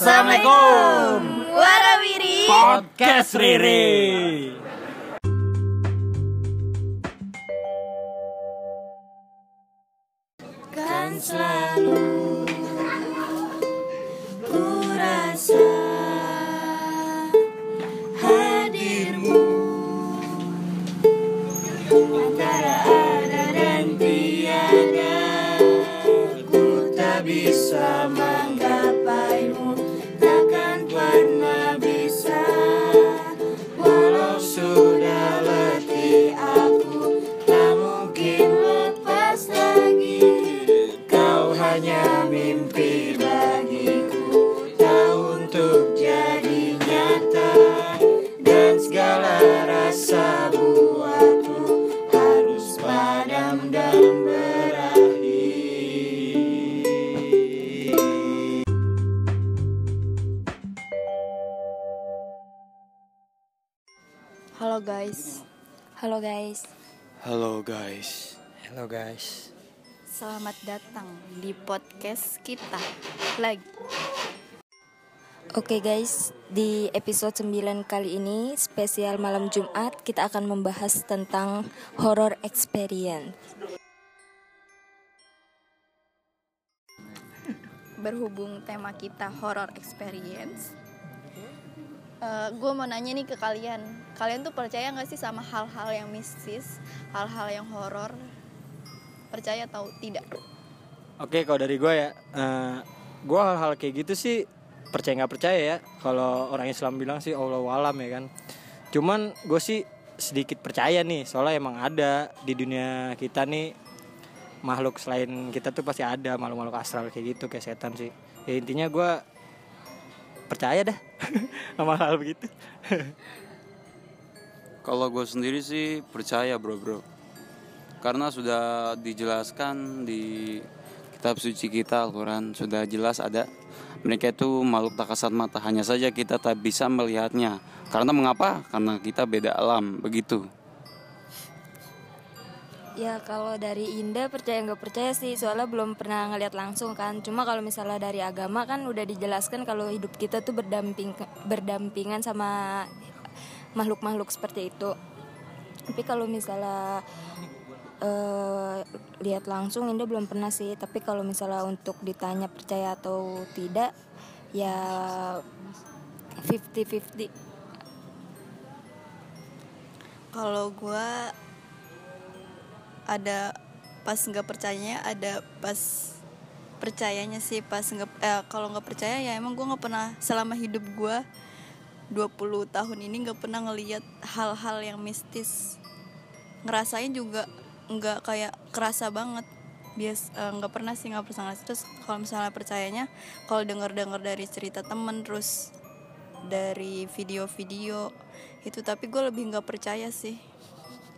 Assalamualaikum. Warawiri. Podcast Riri Halo guys. Halo guys Halo guys. Selamat datang di podcast kita lagi. Oke guys, di episode 9 kali ini spesial malam Jumat kita akan membahas tentang horror experience. Berhubung tema kita horror experience, gue mau nanya nih ke kalian, kalian tuh percaya nggak sih sama hal-hal yang mistis, hal-hal yang horor? Percaya atau tidak? Oke, kalau dari gue ya, eh gue hal-hal kayak gitu sih percaya nggak percaya ya. Kalau orang Islam bilang sih Allah alam ya kan. Cuman gue sih sedikit percaya nih, soalnya emang ada di dunia kita nih makhluk selain kita tuh pasti ada makhluk-makhluk astral kayak gitu kayak setan sih. Ya intinya gue percaya dah. Sama hal begitu. Kalau gue sendiri sih percaya bro bro. Karena sudah dijelaskan di kitab suci kita Al-Quran Sudah jelas ada Mereka itu makhluk tak kasat mata. Hanya saja kita tak bisa melihatnya. Karena mengapa? Karena kita beda alam Begitu Ya kalau dari Indah percaya nggak percaya sih soalnya belum pernah ngeliat langsung kan. Cuma kalau misalnya dari agama kan udah dijelaskan kalau hidup kita tuh berdamping berdampingan sama makhluk-makhluk seperti itu. Tapi kalau misalnya eh, lihat langsung Indah belum pernah sih. Tapi kalau misalnya untuk ditanya percaya atau tidak ya 50-50. Kalau gue ada pas nggak percayanya ada pas percayanya sih pas nggak eh, kalau nggak percaya ya emang gue nggak pernah selama hidup gue 20 tahun ini nggak pernah ngelihat hal-hal yang mistis. Ngerasain juga nggak kayak kerasa banget. Bias eh, nggak pernah sih nggak pernah terus kalau misalnya percayanya kalau dengar dengar dari cerita temen terus dari video-video itu tapi gue lebih nggak percaya sih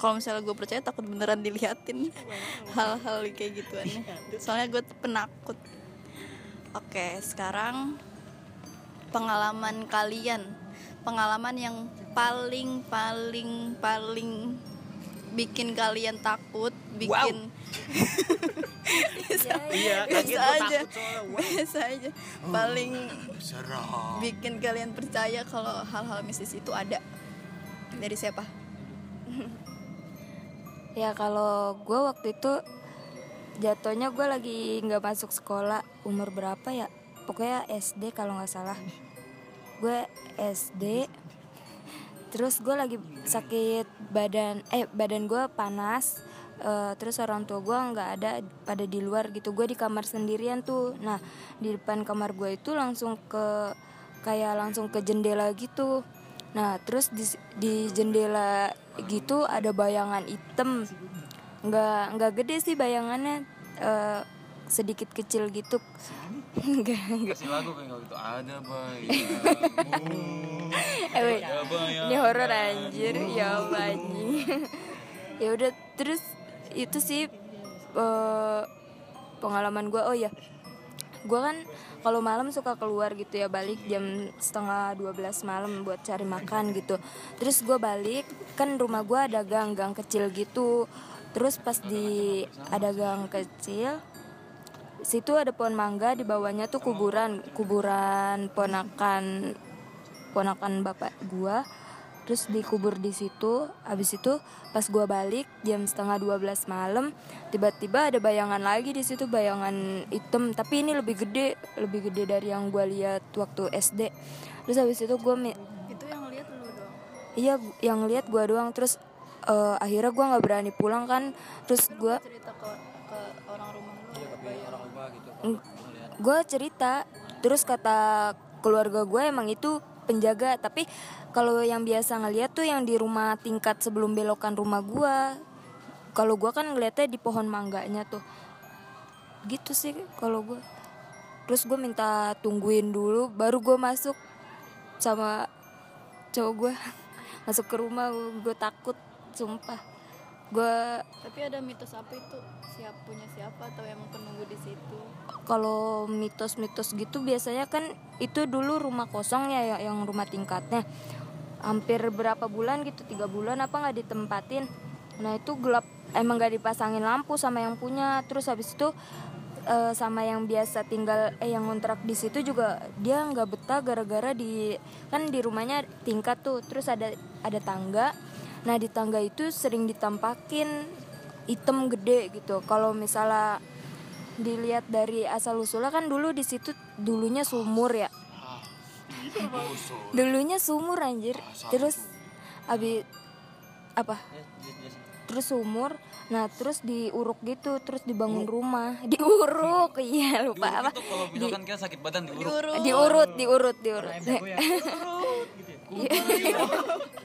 kalau misalnya gue percaya takut beneran diliatin hal-hal kayak gituan. Soalnya gue tuh penakut. Oke sekarang pengalaman kalian. Pengalaman yang paling paling paling bikin kalian takut bikin bisa, Iya, biasa aja. biasa aja. Paling bikin kalian percaya kalau hal-hal mistis itu ada. Dari siapa Ya kalau gue waktu itu jatuhnya gue lagi nggak masuk sekolah umur berapa ya? Pokoknya SD kalau nggak salah. Gue SD. Terus gue lagi sakit badan, eh badan gue panas. Eh, terus orang tua gue nggak ada pada di luar gitu. Gue di kamar sendirian tuh. Nah di depan kamar gue itu langsung ke kayak langsung ke jendela gitu. Nah, terus di, di jendela gitu ada bayangan hitam. Nggak nggak gede sih bayangannya eh, sedikit kecil gitu. Enggak, enggak. Kasih lagu kayak gitu Ada Eh, wait. Ini horor anjir, ya anjing. ya udah terus itu sih eh, pengalaman gue oh ya gue kan kalau malam suka keluar gitu ya balik jam setengah 12 malam buat cari makan gitu. Terus gue balik kan rumah gue ada gang gang kecil gitu. Terus pas di ada gang kecil situ ada pohon mangga di bawahnya tuh kuburan. Kuburan ponakan ponakan bapak gua terus dikubur di situ. Habis itu pas gua balik jam setengah 12 malam tiba-tiba ada bayangan lagi di situ bayangan hitam. Tapi ini lebih gede lebih gede dari yang gua lihat waktu SD terus habis itu gua mi- itu yang lihat lu dong iya yang lihat gua doang. Terus eh, akhirnya gua nggak berani pulang kan. Terus gua cerita ke ke orang rumah lu Iya, tapi orang rumah gitu gue cerita. Terus kata keluarga gue emang itu penjaga tapi kalau yang biasa ngeliat tuh yang di rumah tingkat sebelum belokan rumah gue kalau gue kan ngeliatnya di pohon mangganya tuh. Gitu sih kalau gue terus gue minta tungguin dulu baru gue masuk sama cowok gue masuk ke rumah gue takut sumpah. Gue tapi ada mitos apa itu? Siap punya siapa atau emang penunggu di situ? Kalau mitos-mitos gitu biasanya kan itu dulu rumah kosong ya ya- yang rumah tingkatnya hampir berapa bulan gitu tiga bulan apa nggak ditempatin. Nah itu gelap emang nggak dipasangin lampu sama yang punya. Terus habis itu eh, sama yang biasa tinggal eh yang ngontrak di situ juga dia nggak betah gara-gara di kan di rumahnya tingkat tuh. Terus ada ada tangga. Nah di tangga itu sering ditampakin item gede gitu. Kalau misalnya dilihat dari asal usulnya kan dulu di situ dulunya sumur ya dulunya sumur anjir. Terus abis apa? Terus sumur. Nah terus diuruk gitu terus dibangun rumah. Diuruk iya lupa apa. kalau misalkan kita sakit badan diuruk. Diurut diurut diurut.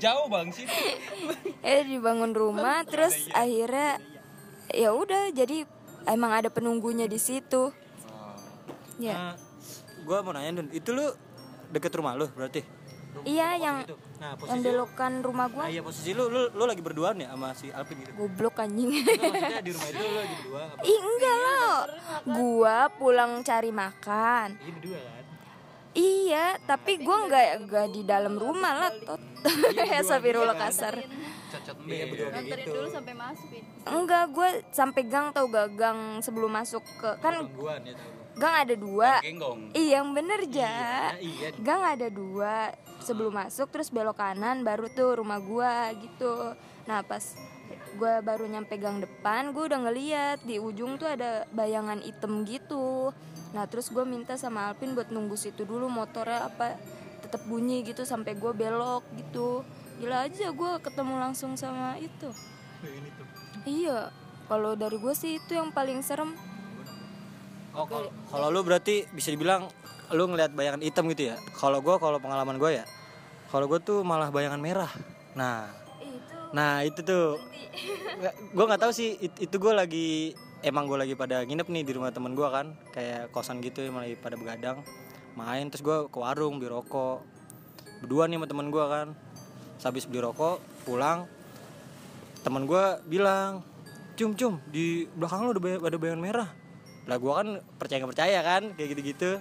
Jauh bang sih. Eh dibangun rumah terus akhirnya ya udah jadi emang ada penunggunya di situ. Ya gue mau nanya Dun. Itu lu deket rumah lu berarti? Iya yang Itu. nah yang posisi lu, belokan rumah nah, gua iya posisi lu, lu lu lagi berduaan ya sama si Alvin gitu? Goblok anjing. Maksudnya di rumah itu lu lagi berdua apa Ih enggak loh Gua pulang cari makan. Ini berdua kan? Iya tapi gua nggak nggak di dalam rumah lah tot. Ya Sabirullah kasar. Cacat iya berdua kayak nganterin gitu. dulu sampai masuk Enggak gue sampai gang tau gak gang sebelum masuk ke Kan gangguan ya tau. gua. Gang ada dua. Genggong. Iya yang bener ja. Iya Gang ada dua. Sebelum masuk terus belok kanan baru tuh rumah gua gitu. Nah pas gue baru nyampe gang depan gue udah ngeliat di ujung tuh ada bayangan item gitu. Nah terus gue minta sama Alvin buat nunggu situ dulu motornya apa tetap bunyi gitu sampai gue belok gitu. Gila aja gue ketemu langsung sama itu. Ini tuh iya kalau dari gue sih itu yang paling serem Oh, kalau- kalau lu berarti bisa dibilang lu ngelihat bayangan hitam gitu ya. Kalau gua kalau pengalaman gua ya, kalau gua tuh malah bayangan merah. Nah, itu nah itu tuh. Gua nggak tahu sih it- itu gua lagi emang gua lagi pada nginep nih di rumah temen gua kan, kayak kosan gitu emang lagi pada begadang. Main terus gua ke warung beli rokok. Berdua nih sama temen gua kan. Habis beli rokok, pulang temen gua bilang, "Cum, cum, di belakang lu ada, bay- ada bayangan merah." Lah gua kan percaya nggak percaya kan kayak gitu gitu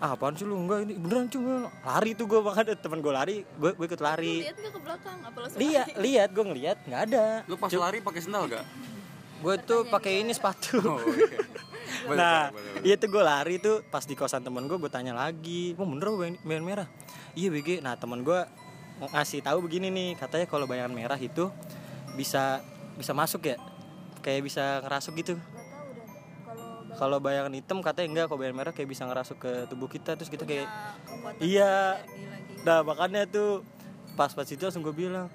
ah apaan sih lu? Enggak ini beneran cuma lari tuh gua makanya temen gua lari gue gue ikut lari. Lihat nggak ke belakang? Apa lihat lihat gue ngeliat nggak ada. Lu pas lari pakai sendal gak gue tuh pakai ini sepatu. Oh Boleh, nah boleh, boleh. iya tuh gue lari tuh pas di kosan temen gue gue tanya lagi mau bener bayangan bayangan merah? Iya BG. Nah temen gue ngasih tahu begini nih katanya kalau bayangan merah itu bisa bisa masuk ya? Kayak bisa ngerasuk gitu kalau bayangan hitam katanya enggak kalau bayangan merah kayak bisa ngerasuk ke tubuh kita terus kita kayak iya. nah makanya tuh pas pas itu langsung gue bilang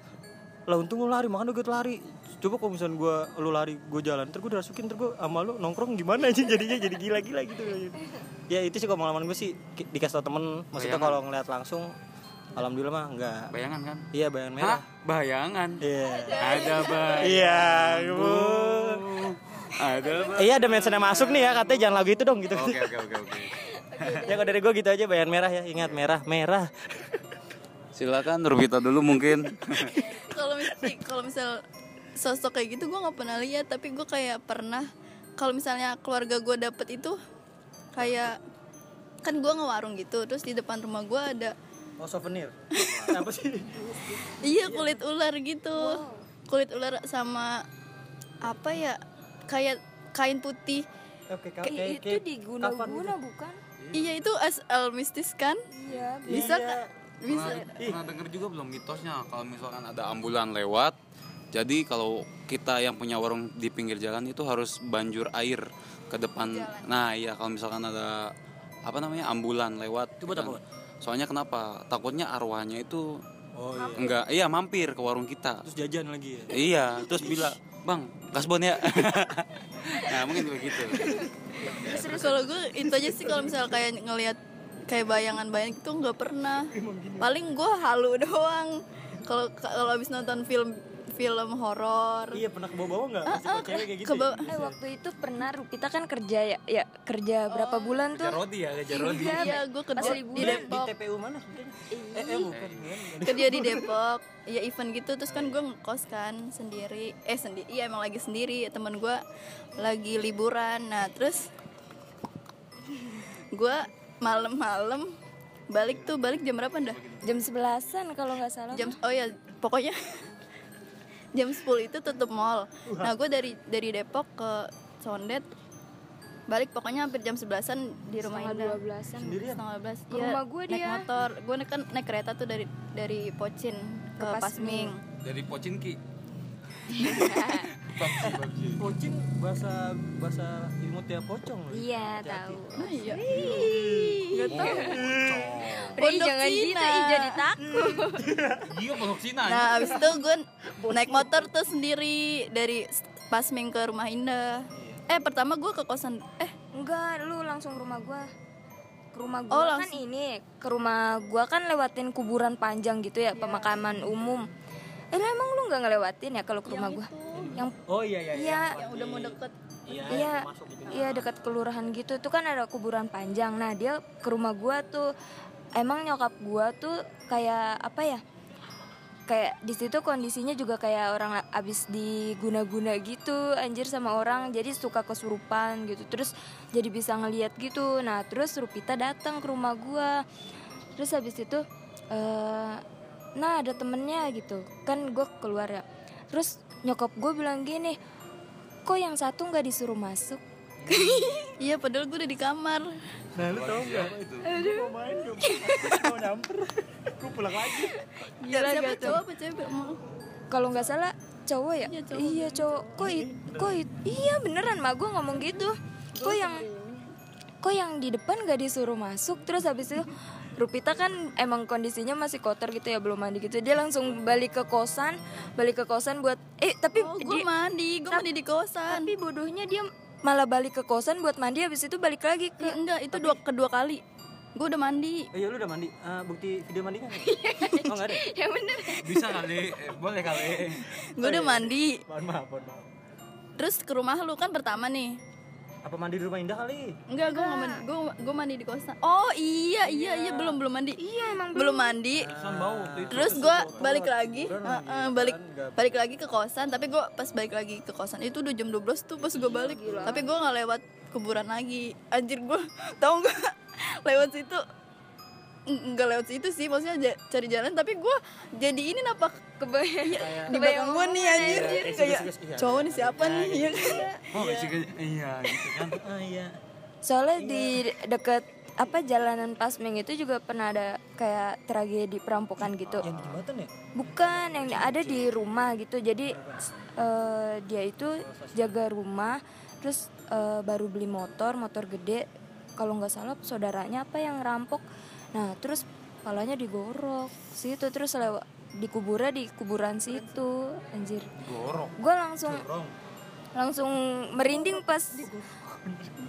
lah untung lu lari makanya gue lari. Coba kalau misalnya gue lu lari gue jalan ntar gue dirasukin ntar gue sama lu nongkrong gimana aja jadinya? Jadi gila gila gitu ya itu sih pengalaman gue sih dikasih tau temen. Maksudnya Bayangan. kalau ngeliat langsung alhamdulillah mah enggak. Bayangan kan? Iya bayangan merah. Hah? bayangan? Iya. Ada bayangan iya bu ada iya ada mentionnya masuk nih ya katanya jangan lagu itu dong gitu. Oke oke oke oke. Ya kalau dari gue gitu aja bayangan merah ya ingat merah merah. Silakan Rubita dulu mungkin. Kalau misal kalau misal sosok kayak gitu gue nggak pernah lihat tapi gue kayak pernah kalau misalnya keluarga gue dapet itu kayak kan gue ngewarung gitu terus di depan rumah gue ada oh souvenir? Apa sih? Iya kulit ular gitu. Kulit ular sama apa ya kayak kain putih Oke, ka- Kayak itu di guna-guna bukan? Iya itu asal mistis kan? Iya. Bisa kan? Bisa. Pernah, pernah denger juga belum mitosnya kalau misalkan ada ambulan lewat jadi kalau kita yang punya warung di pinggir jalan itu harus banjur air ke depan nah iya kalau misalkan ada apa namanya ambulan lewat Itu buat apa, Dan- soalnya kenapa takutnya arwahnya itu Oh iya. enggak iya mampir ke warung kita Terus jajan lagi ya. iya terus bilang bang kasbon ya nah mungkin begitu Terus kalau gue itu aja sih kalau misalnya kayak ngelihat kayak bayangan-bayangan itu nggak pernah. Paling gue halu doang. Kalau kalau habis nonton film film horor. Iya pernah ke bawah-bawah enggak? Pasti kalau cewek kayak gitu. Ke ya? bawah. Eh waktu itu pernah Rupita kan kerja ya, ya kerja berapa bulan tuh? Rodi ya, kejar Rodi. Iya, gue kerja di. Di Depok. TPU mana? Eh, eh bukan. Kerja di Depok. Ya event gitu terus kan gue ngekos kan sendiri. Eh sendiri. Iya emang lagi sendiri. Temen gue lagi liburan. Nah terus gue malam-malam balik tuh balik jam berapa dah? Jam sebelasan kalau nggak salah. jam oh ya pokoknya jam 10 itu tutup mall. Nah gue dari dari Depok ke Condet balik pokoknya hampir jam 11an di rumah Setengah Indah. dua belasan. setengah 12 Ke rumah gue naik dia. motor. Gue kan naik kereta tuh dari dari Pocin ke, Ke Pasming. dari Pocinki Pocin bahasa bahasa ilmu tiap pocong loh. Iya tahu. Nah, iya Nggak tahu. Pondok jangan Cina. gitu, ih jadi takut. iya pondok Cina nah abis itu gue naik motor tuh sendiri dari Pasming ke rumah Indah eh pertama gue ke kosan eh Enggak, lu langsung ke rumah gua. Ke rumah Oh, gua kan langsung. ini, ke rumah gua kan lewatin kuburan panjang gitu ya, pemakaman umum. Eh, emang lu nggak ngelewatin ya kalau ke rumah gua? Yang Oh iya iya. iya, yang udah mau deket Iya. iya, iya dekat kelurahan gitu. Itu kan ada kuburan panjang. Nah, dia ke rumah gua tuh emang nyokap gua tuh kayak apa ya? kayak di situ kondisinya juga kayak orang abis diguna-guna gitu anjir sama orang jadi suka kesurupan gitu terus jadi bisa ngeliat gitu nah terus Rupita datang ke rumah gua terus habis itu eh nah ada temennya gitu kan gue keluar ya terus nyokap gue bilang gini kok yang satu nggak disuruh masuk iya padahal gue udah di kamar Nah, lu tau enggak? Aduh. Mau main dong. Mau nyamper. Gue pulang lagi. Gila, siapa cowok apa cewek mau kalau nggak salah cowok ya Iya, cowok. iya cowok kok it, kok it- iya beneran mah gue ngomong gitu kok yang kok yang di depan gak disuruh masuk terus habis itu Rupita kan emang kondisinya masih kotor gitu ya belum mandi gitu dia langsung balik ke kosan balik ke kosan buat eh tapi Oh, gue mandi, gue mandi di kosan. tapi bodohnya dia malah balik ke kosan buat mandi habis itu balik lagi ke Ya, enggak, itu dua kedua kali. Gue udah mandi. Oh iya lu udah mandi. Eh, bukti video mandinya nggak? Oh enggak ada. ya bener bisa kali eh, boleh kali Gue udah mandi. Mohon maaf, mohon maaf. Terus ke rumah lu kan pertama nih. Apa mandi di rumah Indah kali? Enggak, gue nggak mandi. Gue gue mandi di kosan. Oh iya iya iya belum belum mandi. iya emang Belum mandi. Pesan bau Terus gue balik lagi, Heeh, balik balik lagi ke kosan. Tapi gue pas balik lagi ke kosan itu udah jam 12 tuh pas gue balik. Tapi gue nggak lewat kuburan lagi. Anjir gue tahu nggak lewat situ nggak lewat situ sih maksudnya cari jalan tapi gue jadi ini napak kebayang di belakang gue nih anjir kayak iya. cowok nih siapa nih ya kan oh iya iya gitu kan Ah iya. Soalnya di deket apa jalanan Pasming itu juga pernah ada kayak tragedi perampokan gitu. Yang di jembatan ya? Bukan yang ada di rumah gitu. Jadi eh, dia itu jaga rumah, terus eh, baru beli motor, motor gede. Kalau nggak salah saudaranya apa yang rampok. Nah terus palanya digorok situ terus lewat di kuburnya di kuburan situ anjir. Gorok? Gue langsung langsung merinding pas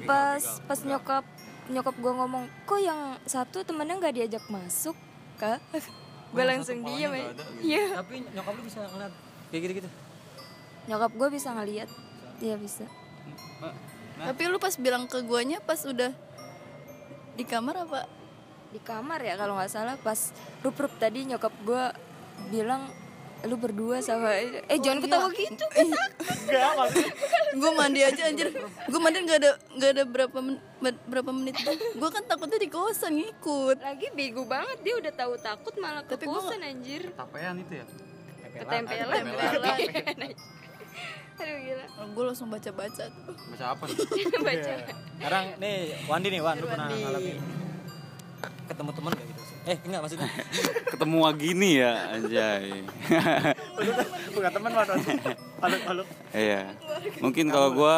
pas pas nyokap nyokap gue ngomong kok yang satu temennya nggak diajak masuk kak? Gue langsung diem ya iya. Tapi nyokap lu bisa ngeliat kayak gitu-gitu. nyokap gue bisa ngeliat. Dia bisa. Tapi lu pas bilang ke guanya pas udah di kamar apa di kamar ya kalau nggak salah. Pas rup rup tadi nyokap gue bilang lu berdua sama eh jangan ketawa gitu gue mandi aja anjir. Gue mandi nggak ada nggak ada berapa men, ber- berapa menit gue kan takutnya di kosan ngikut. Lagi bego banget dia udah tahu takut malah ke Tapi gua kosan anjir. Tapean itu ya? Ketempelan Ketempelan. Aduh gila. gue langsung baca baca tuh. Baca apa nih? Baca. Sekarang nih Wandi nih Wan, lu pernah Wandi. ngalamin ketemu temen gak gitu? Eh enggak maksudnya. Ketemu gini ya, anjay. Bukan teman Wan, paluk paluk. Iya. Mungkin kalau gua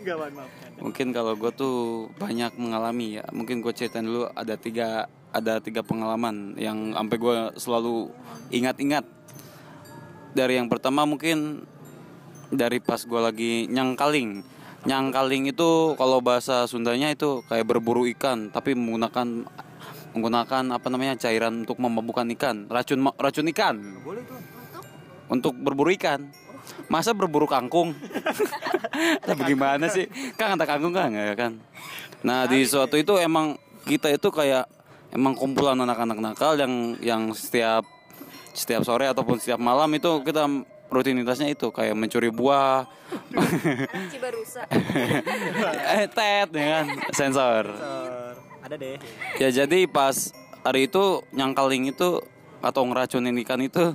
Enggak Wan, maaf. mungkin kalau gue tuh banyak mengalami ya mungkin gue ceritain dulu ada tiga ada tiga pengalaman yang sampai gue selalu ingat-ingat dari yang pertama mungkin dari pas gue lagi nyangkaling nyangkaling itu kalau bahasa Sundanya itu kayak berburu ikan tapi menggunakan menggunakan apa namanya cairan untuk memabukkan ikan. Racun racun ikan. Untuk berburu ikan. Masa berburu kangkung? Tapi gimana sih? Kan kata kangkung kan ya kan. Nah, di suatu itu emang kita itu kayak emang kumpulan anak-anak nakal yang yang setiap setiap sore ataupun setiap malam itu kita rutinitasnya itu kayak mencuri buah. Cibarusa. eh, tet ya kan, sensor. Ada deh. Ya jadi pas hari itu nyangkaling itu atau ngeracunin ikan itu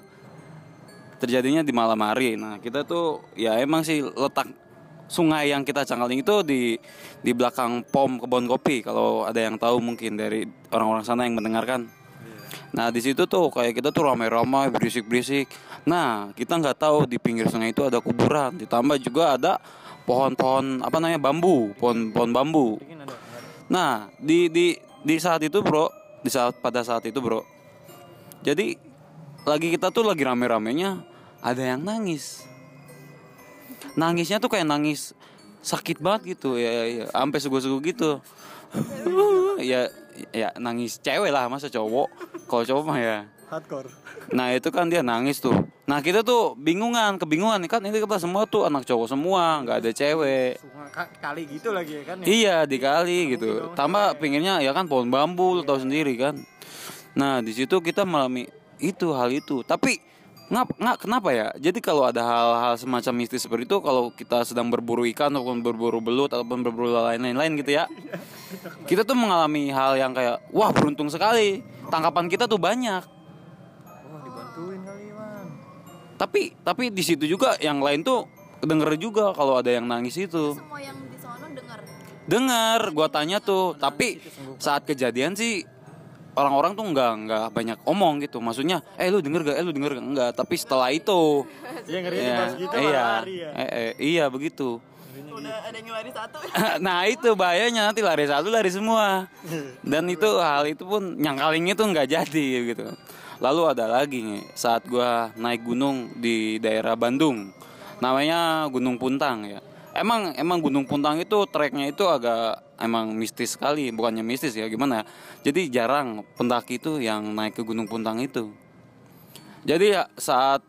terjadinya di malam hari. Nah kita tuh ya emang sih letak sungai yang kita cangkaling itu di di belakang pom kebun kopi. Kalau ada yang tahu mungkin dari orang-orang sana yang mendengarkan. Nah di situ tuh kayak kita tuh ramai-ramai berisik-berisik. Nah kita nggak tahu di pinggir sungai itu ada kuburan. Ditambah juga ada pohon-pohon apa namanya bambu, pohon-pohon bambu. Nah, di di di saat itu, Bro, di saat pada saat itu, Bro. Jadi lagi kita tuh lagi rame-ramenya ada yang nangis. Nangisnya tuh kayak nangis sakit banget gitu ya, ya, ya. sampai sugu-sugu gitu. ya ya nangis cewek lah masa cowok. Cowok mah ya Hardcore. Nah itu kan dia nangis tuh. Nah kita tuh bingungan, kebingungan kan ini kita semua tuh anak cowok semua, nggak ada cewek. Kali gitu lagi ya kan ya. Iya dikali gitu. Tambah pinggirnya ya kan pohon bambu lo tahu sendiri kan. Nah di situ kita mengalami itu hal itu. Tapi ngap nggak kenapa ya? Jadi kalau ada hal-hal semacam mistis seperti itu, kalau kita sedang berburu ikan ataupun berburu belut ataupun berburu lain-lain gitu ya, kita tuh mengalami hal yang kayak wah beruntung sekali. Tangkapan kita tuh banyak. Wah, dibantuin kali, Man. Tapi tapi di situ juga yang lain tuh denger juga kalau ada yang nangis itu. semua yang di sono dengar Dengar, gua tanya tuh. Tapi saat kejadian sih orang-orang tuh nggak nggak banyak omong gitu. Maksudnya, eh lu denger gak? Eh lu denger gak? Enggak. Tapi setelah itu, Iya ya, pas gitu iya, ya. eh, eh, iya begitu. udah ada yang lari satu nah itu bahayanya nanti lari satu lari semua. Dan itu hal itu pun nyangkaling itu nggak jadi gitu. Lalu ada lagi nih saat gua naik gunung di daerah Bandung. Namanya Gunung Puntang ya. Emang emang Gunung Puntang itu treknya itu agak emang mistis sekali, bukannya mistis ya gimana? ya. Jadi jarang pendaki itu yang naik ke Gunung Puntang itu. Jadi ya saat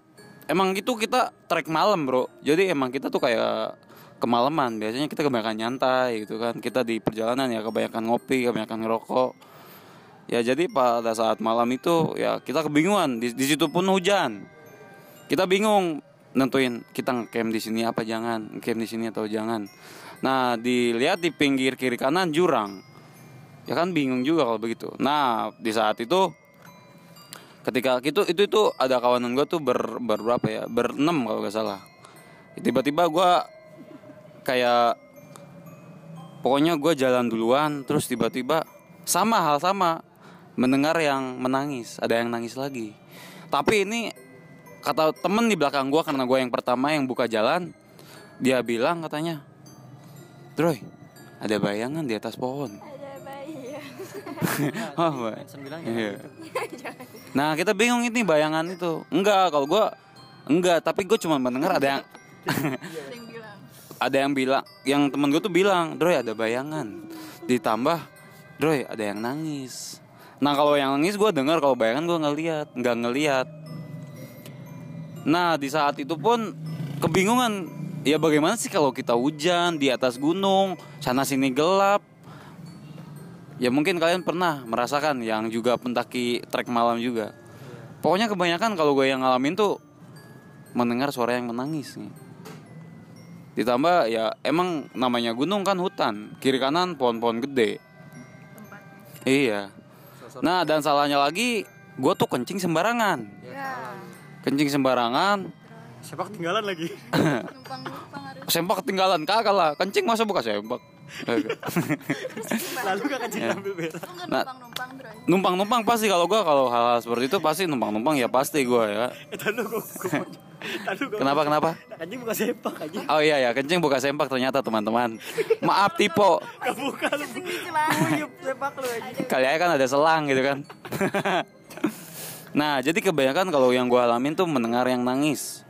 emang itu kita trek malam bro. Jadi emang kita tuh kayak kemalaman. Biasanya kita kebanyakan nyantai gitu kan. Kita di perjalanan ya kebanyakan ngopi, kebanyakan ngerokok. Ya jadi pada saat malam itu ya kita kebingungan. Di, di situ pun hujan. Kita bingung nentuin kita ngecamp di sini apa jangan, ngecamp di sini atau jangan. Nah dilihat di pinggir kiri kanan jurang. Ya kan bingung juga kalau begitu. Nah di saat itu ketika itu itu itu ada kawanan gue tuh ber, ber berapa ya berenam kalau nggak salah tiba-tiba gue kayak pokoknya gue jalan duluan terus tiba-tiba sama hal sama mendengar yang menangis ada yang nangis lagi tapi ini kata temen di belakang gue karena gue yang pertama yang buka jalan dia bilang katanya Troy ada bayangan di atas pohon. Ada ya. oh, bilang Iya. Nah kita bingung ini bayangan itu. Enggak kalau gua Enggak tapi gue cuma mendengar ada yang ada yang bilang. Ada yang bilang Yang temen gue tuh bilang Droy ada bayangan. Ditambah Droy ada yang nangis. Nah kalau yang nangis gue dengar Kalau bayangan gue ngeliat Nggak ngeliat Nah di saat itu pun Kebingungan Ya bagaimana sih kalau kita hujan Di atas gunung Sana sini gelap Ya mungkin kalian pernah merasakan yang juga pendaki trek malam juga. Pokoknya kebanyakan kalau gue yang ngalamin tuh mendengar suara yang menangis nih. Ditambah ya emang namanya gunung kan hutan, kiri kanan pohon-pohon gede. Iya. Nah dan salahnya lagi gue tuh kencing sembarangan. Ya. Kencing sembarangan. Sepak tinggalan lagi. numpang numpang harus sempak ketinggalan kagak lah kencing masa buka sempak. Lalu gak kencing ambil berak. Lu nggak Nah. numpang numpang bro numpang numpang pasti kalau gua kalau hal-hal seperti itu pasti numpang numpang ya pasti gua ya Eh, tadi gua, gua, tadi gua. kenapa kenapa Nah, Kencing bukan sepak aja. oh iya ya kencing buka sempak ternyata teman-teman maaf tipe Kebuka lu. Sepak lu kali aja kan ada selang gitu kan nah jadi kebanyakan kalau yang gua alamin tuh mendengar yang nangis.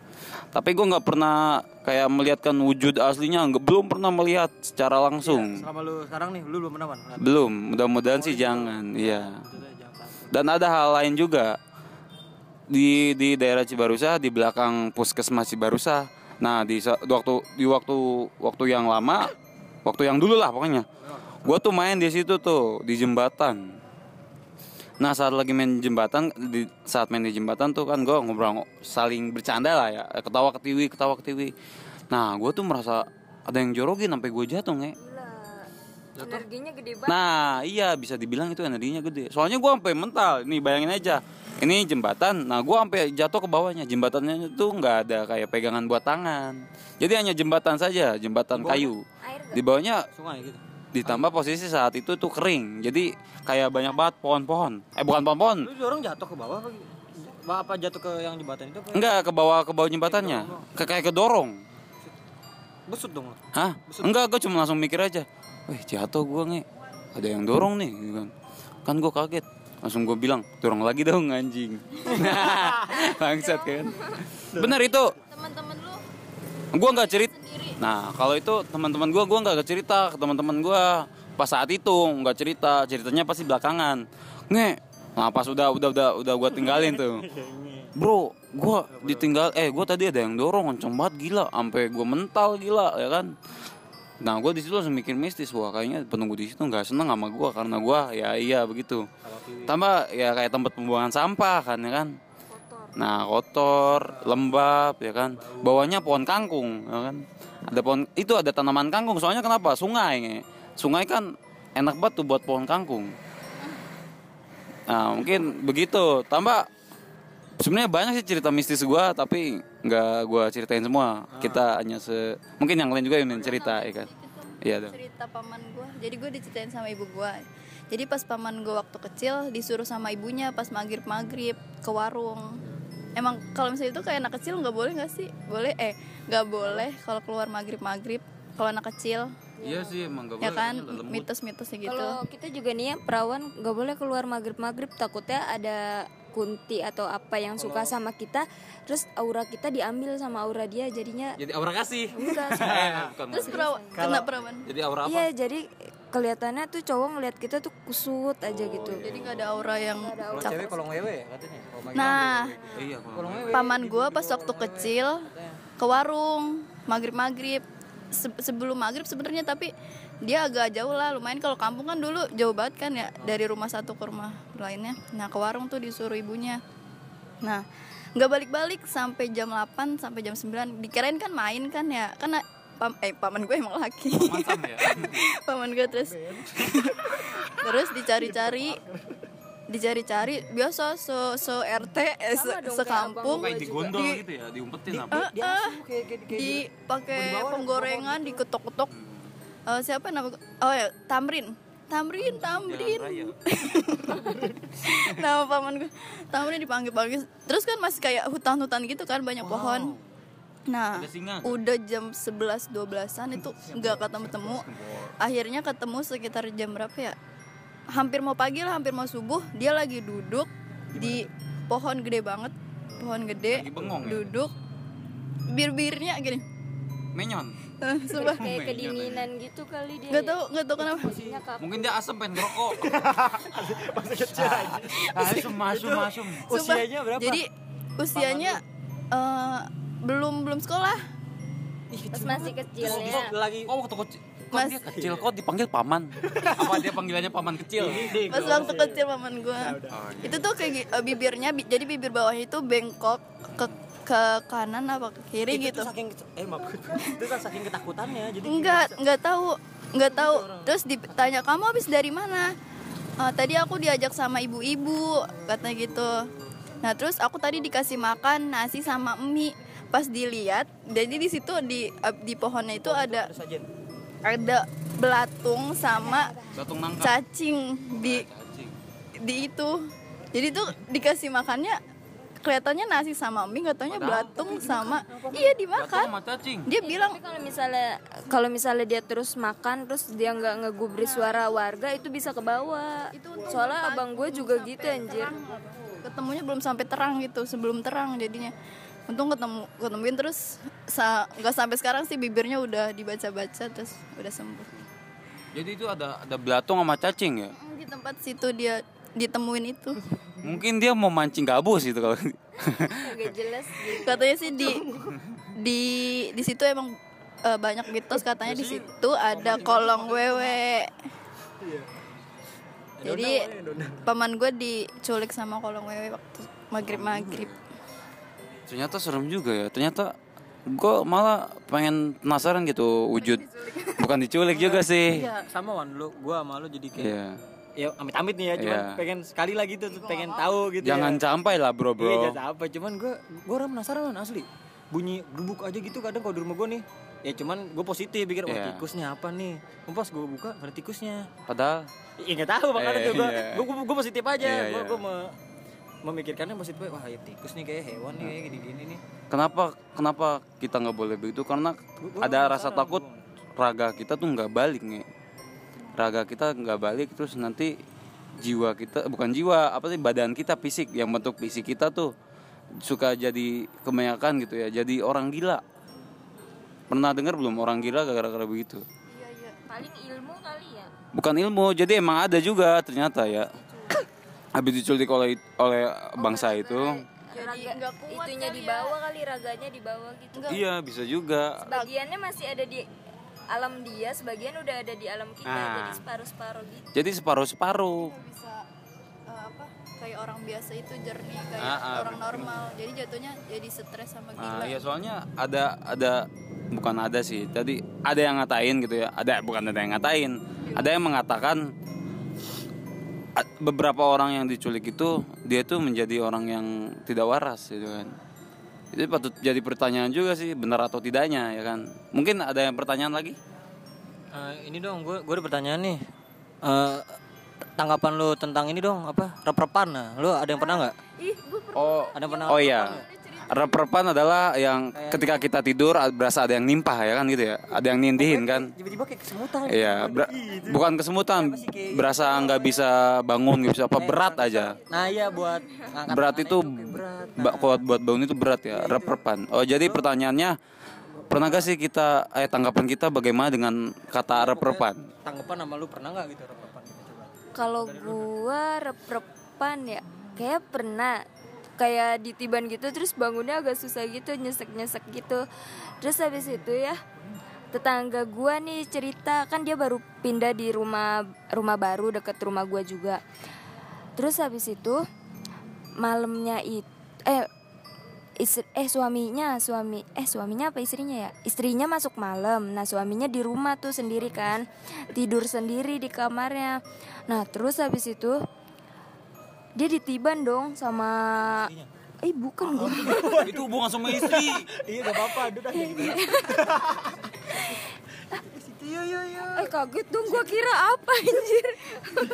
Tapi gua nggak pernah kayak melihatkan wujud aslinya nggak belum pernah melihat secara langsung. Selama lu sekarang nih, lu belum pernah man? belum mudah-mudahan sih jangan iya. Dan ada hal lain juga. Di di daerah Cibarusa di belakang puskesmas Cibarusa nah di di waktu di waktu waktu yang lama waktu yang dulu lah pokoknya. Gue tuh main di situ tuh di jembatan nah saat lagi main jembatan di saat main di jembatan tuh kan gue ngobrol saling bercanda lah ya. Ketawa ketiwi ketawa ketiwi nah gue tuh merasa ada yang jorogin sampai gue jatuh nge. Gila. Energinya gede banget. Nah iya bisa dibilang itu energinya gede. Soalnya gua sampai mental. Nih bayangin aja. Ini jembatan Nah gua sampai jatuh ke bawahnya. Jembatannya itu nggak ada kayak pegangan buat tangan. Jadi hanya jembatan saja Jembatan kayu? Di bawahnya Sungai gitu. Ditambah posisi saat itu tuh kering Jadi kayak banyak banget pohon-pohon Eh bukan pohon-pohon Lu dorong jatuh ke bawah apa? Apa apa jatuh ke yang jembatan itu? Apa? Enggak ke bawah ke bawah jembatannya ke, Kayak kedorong Besut dong lu. Hah? Enggak, gue cuma langsung mikir aja. Wih, jatuh gue nge. Ada yang dorong nih, gitu kan. Kan gue kaget. Langsung gue bilang, dorong lagi dong anjing. Bangsat kan. Bener itu. teman-teman lu Gue nggak cerita. Nah, kalau itu teman-teman gue, gue nggak cerita ke teman-teman gue. Pas saat itu nggak cerita, ceritanya pasti belakangan. Nge. Nah, pas udah udah udah udah gue tinggalin tuh. Bro, gua ditinggal eh gua tadi ada yang dorong kenceng banget gila, sampai gua mental gila ya kan. Nah, gua di situ langsung mikir mistis, wah kayaknya penunggu di situ nggak seneng sama gua karena gua ya iya begitu. Tambah ya kayak tempat pembuangan sampah kan ya kan. Nah, kotor, lembab ya kan. Bawahnya pohon kangkung ya kan. Ada pohon itu ada tanaman kangkung, soalnya kenapa? Sungai. nge. Sungai kan enak banget tuh buat pohon kangkung. Nah, mungkin begitu. Tambah sebenarnya banyak sih cerita mistis gua tapi nggak gua ceritain semua kita hanya se mungkin yang lain juga yang ingin cerita ya kan iya dong cerita paman gua jadi gue diceritain sama ibu gua jadi pas paman gua waktu kecil disuruh sama ibunya pas maghrib maghrib ke warung emang kalau misalnya itu kayak anak kecil nggak boleh nggak sih? Boleh eh nggak boleh kalau keluar maghrib maghrib kalau anak kecil. Iya sih emang nggak ya kan? mitos-mitosnya gitu. Kalau kita juga nih ya perawan nggak boleh keluar maghrib maghrib takutnya ada kunti atau apa yang suka sama kita terus aura kita diambil sama aura dia jadinya jadi aura kasih. Enggak. Terus perawan kena perawan. jadi aura apa? Iya jadi kelihatannya tuh cowok ngeliat kita tuh kusut aja gitu. jadi nggak ada aura yang Kalau cewek kalau ngewe ya katanya. Nah iya kalau paman gua pas waktu kecil ke warung maghrib maghrib sebelum maghrib sebenarnya tapi dia agak jauh lah lumayan. Kalau kampung kan dulu jauh banget kan ya dari rumah satu ke rumah lainnya. Nah ke warung tuh disuruh ibunya. Nah nggak balik-balik sampai jam 8 sampai jam 9 dikirain kan main kan ya karena pam eh paman gue emang laki. Ya? Paman gue terus. Terus dicari-cari dicari-cari biasa se se RT eh, se, sekampung. Kayak digondol Di- gitu ya diumpetin apa? Eh, eh, dipakai penggorengan diketok-ketok. Eh, siapa nama oh ya Tamrin. Tamrin Tamrin nama paman gue. Tamrin dipanggil-panggil. Terus kan masih kayak hutan-hutan gitu kan banyak pohon nah udah jam 11 12-an itu nggak ketemu-temu. akhirnya ketemu sekitar jam berapa ya? Hampir mau pagi lah hampir mau subuh. Dia lagi duduk di pohon gede banget. Pohon gede Lagi bengong ya? duduk. Bir-birnya gini. Menyon. Sumpah. Kayak kedinginan gitu kali dia. Nggak tahu nggak tahu kenapa. Mungkin dia asem pengen ngerokok. Asem masum masum. Usianya berapa? jadi usianya eh, belum belum sekolah. Pas masih kecilnya kok lagi kok waktu kecil kok Mas- dia kecil kok dipanggil paman? Apa dia panggilannya paman kecil? Pas waktu kecil paman gue itu tuh kayak eh, bibirnya bi- jadi bibir bawahnya itu bengkok ke ke kanan apa ke kiri itu gitu. tuh saking eh maaf itu kan saking ketakutannya jadi enggak enggak tahu enggak tahu. Terus ditanya kamu habis dari mana? "Eh, tadi aku diajak sama ibu-ibu katanya gitu. Nah terus aku tadi dikasih makan nasi sama mie pas dilihat jadi di situ di di pohonnya itu ada ada belatung sama nangka. cacing di di itu jadi tuh dikasih makannya kelihatannya nasi sama mie nggak taunya belatung sama iya dimakan sama cacing. dia bilang kalau misalnya kalau misalnya dia terus makan terus dia nggak ngegubris suara warga itu bisa ke bawah. Soalnya abang gue juga gitu anjir. ketemunya belum sampai terang gitu sebelum terang jadinya untung ketemu ketemuin terus sa- nggak sampai sekarang sih bibirnya udah dibaca-baca terus udah sembuh Jadi itu ada ada belatung sama cacing ya. di tempat situ dia ditemuin itu Mungkin dia mau mancing gabus gitu kalau. Agak jelas gitu. katanya sih di di di situ emang eh, banyak mitos katanya di situ ada kolong wewe jadi paman gue diculik sama kolong wewe waktu maghrib maghrib Ternyata serem juga ya. Ternyata gue malah pengen penasaran gitu wujud. Bukan diculik juga sih. Iya, sama Wan lu, gua sama lu jadi kayak Iya. ya amit-amit nih ya, cuman Iya. pengen sekali lagi tuh pengen tahu gitu Jangan ya. sampai lah bro Iya, bro. jangan sampai. Cuman gua gua orang penasaran Wan, asli. Bunyi gebuk aja gitu kadang kalau di rumah gua nih. Ya cuman gue positif pikir wah Iya. tikusnya apa nih. Pas gue buka ada tikusnya. Padahal Iya nggak tahu makanya Eh, tuh gue iya. gue gue positif aja Iya, gue iya. gue me- memikirkannya positif wah ya tikus nih kayak hewan nih kayak gini gini nih kenapa kenapa kita nggak boleh begitu? Karena Gua- gua ada rasa takut raga kita tuh nggak balik nih. Raga kita nggak balik terus nanti jiwa kita bukan jiwa apa sih badan kita fisik yang bentuk fisik kita tuh suka jadi kebanyakan gitu ya jadi orang gila pernah dengar belum orang gila gara-gara begitu Paling ilmu kali ya. bukan ilmu jadi emang ada juga ternyata ya habis diculik oleh oleh bangsa itu Raga, nggak kuat itunya kali di ya. bawah kali raganya di bawah gitu. iya bisa juga Bagiannya masih ada di alam dia, sebagian udah ada di alam kita. Ah. Jadi separuh-separuh gitu. jadi separuh-separuh bisa eh, apa kayak orang biasa itu jernih kayak Ah, ah, orang normal jadi jatuhnya jadi stres sama gila Nah, ya soalnya ada ada bukan ada sih. Tadi ada yang ngatain gitu ya. Ada bukan ada yang ngatain. Ada yang mengatakan beberapa orang yang diculik itu dia tuh menjadi orang yang tidak waras gitu kan. Itu patut jadi pertanyaan juga sih benar atau tidaknya ya kan. Mungkin ada yang pertanyaan lagi? Eh, ini dong gue gue ada pertanyaan nih Eh, tanggapan lu tentang ini dong apa rep-repan nah lu ada yang pernah nggak Oh, ada yang pernah oh iya. Rep-repan adalah yang ketika kita tidur berasa ada yang nimpah ya kan gitu ya. Ada yang nindihin kan. tiba-tiba kayak kesemutan Iya, ber- bukan kesemutan, berasa nggak bisa bangun, bisa apa berat aja. nah iya buat Berat itu kayak berat ba- kuat buat bangun itu berat ya, rep-repan. Oh jadi pertanyaannya, pernah gak sih kita, eh tanggapan kita bagaimana dengan kata rep-repan? tanggapan sama lu pernah nggak gitu rep-repan gitu Kalau gua rep-repan ya, kayak pernah kayak ditiban gitu terus bangunnya agak susah gitu nyesek-nyesek gitu. Terus habis itu ya tetangga gua nih cerita kan dia baru pindah di rumah rumah baru deket rumah gua juga. Terus habis itu malamnya itu eh istri, eh suaminya suami eh suaminya apa istrinya ya istrinya masuk malam nah suaminya di rumah tuh sendiri kan tidur sendiri di kamarnya nah terus habis itu dia ditiban dong sama eh bukan gua. itu hubungan sama istri. iya gak apa-apa udah gitu eh kaget dong gua kira apa anjir?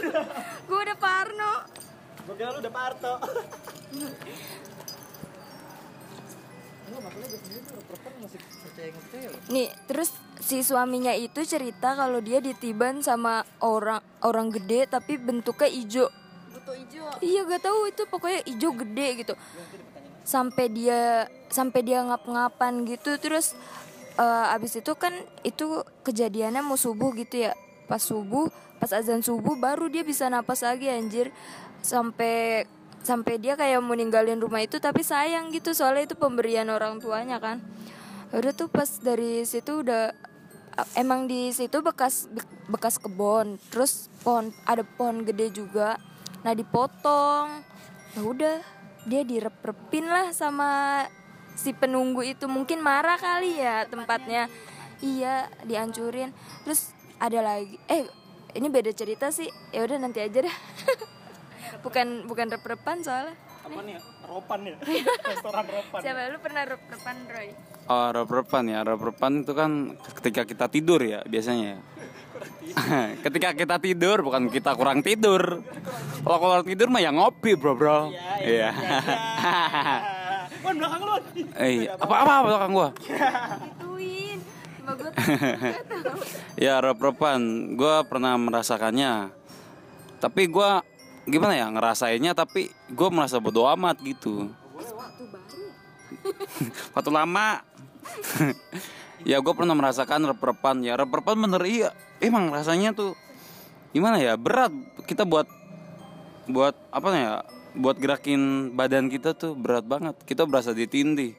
Gua udah parno. Gue kira lu udah parto. Nih, terus si suaminya itu cerita kalau dia ditiban sama orang orang gede tapi bentuknya hijau. Butuh hijau Iya gak tahu itu pokoknya hijau gede gitu. Sampai dia sampai dia ngap-ngapan gitu terus eh, abis itu kan itu kejadiannya mau subuh gitu ya. Pas subuh, pas azan subuh baru dia bisa napas lagi anjir. Sampai sampai dia kayak mau ninggalin rumah itu tapi sayang gitu soalnya itu pemberian orang tuanya kan. Udah tuh pas dari situ udah emang di situ bekas bekas kebon terus pohon ada pohon gede juga nah dipotong ya udah dia direp-repin lah sama si penunggu itu mungkin marah kali ya tempatnya iya dihancurin terus ada lagi eh ini beda cerita sih ya udah nanti aja dah bukan bukan rep-repan soalnya apa nih? Ropan ya. Restoran Ropan. Siapa lu pernah rep repan Roy? Oh, rep-repan ya. Rep-repan itu kan ketika kita tidur ya biasanya. ketika kita tidur bukan kita kurang tidur. Kalau kurang tidur mah ya ngopi, Bro, Bro. Iya. Wan belakang lu. Eh, apa apa belakang gua? Ituin. Ya rep-repan, gue pernah merasakannya. Tapi gue gimana ya ngerasainnya, tapi gue merasa bodo amat gitu. Waktu lama. Ya gue pernah merasakan rep-repan ya. Rep-repan bener iya. Emang rasanya tuh gimana ya berat. Kita buat buat apa ya buat gerakin badan kita tuh berat banget. Kita berasa ditindih.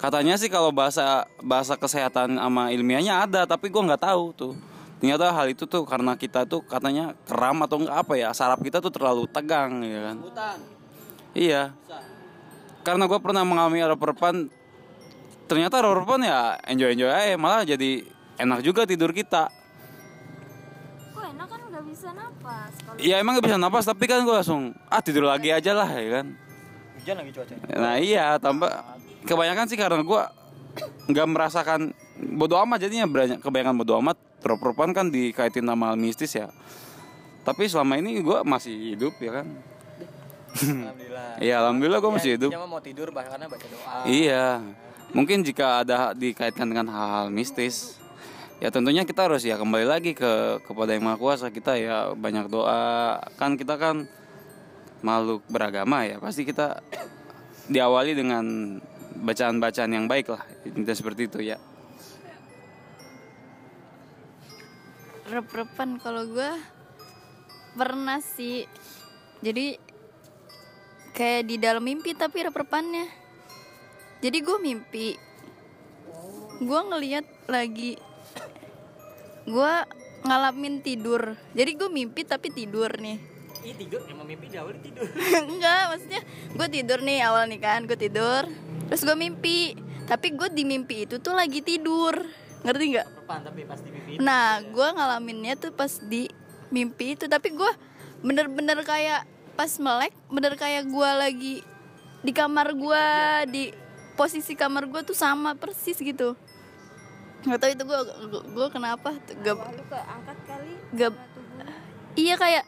Katanya sih kalau bahasa bahasa kesehatan sama ilmiahnya ada tapi gua nggak tahu tuh. Ternyata hal itu tuh karena kita tuh katanya kram atau enggak apa ya saraf kita tuh terlalu tegang ya kan? Hutan. iya. Karena gue pernah mengalami rep-repan ternyata rep-repan ya enjoy enjoy aja malah jadi enak juga tidur kita. Kok enak kan nggak bisa napas kalau Iya emang gak bisa napas tapi kan gue langsung ah tidur lagi aja lah ya kan. Hujan lagi cuacanya. Nah iya tambah kebanyakan sih karena gue nggak merasakan bodo amat jadinya banyak kebanyakan bodo amat. Rep-repan kan dikaitin sama mistis ya. Tapi selama ini gue masih hidup ya kan. Alhamdulillah. Iya alhamdulillah gue masih hidup. Dia mah mau tidur bahkan baca doa. Iya, mungkin jika ada dikaitkan dengan hal-hal mistis, ya tentunya kita harus ya kembali lagi ke kepada yang maha kuasa kita ya banyak doa. Kan kita kan makhluk beragama ya, pasti kita diawali dengan bacaan-bacaan yang baik lah, intinya seperti itu ya. rep-repan kalau gue pernah sih jadi kayak di dalam mimpi tapi rep-repannya jadi gue mimpi gue ngeliat lagi gue ngalamin tidur. Jadi gue mimpi tapi tidur nih. Ih tidur? Emang mimpi awal tidur. enggak maksudnya gue tidur nih awal nih kan gue tidur. Terus gue mimpi tapi gue di mimpi itu tuh lagi tidur. Ngerti nggak? Repan tapi pas di mimpi. Nah, gue ngalaminnya tuh pas di mimpi itu, tapi gue bener-bener kayak pas melek, bener kayak gue lagi di kamar gue, di posisi kamar gue tuh sama persis gitu. Gak tau itu gue gue kenapa gak, keangkat kali gak iya kayak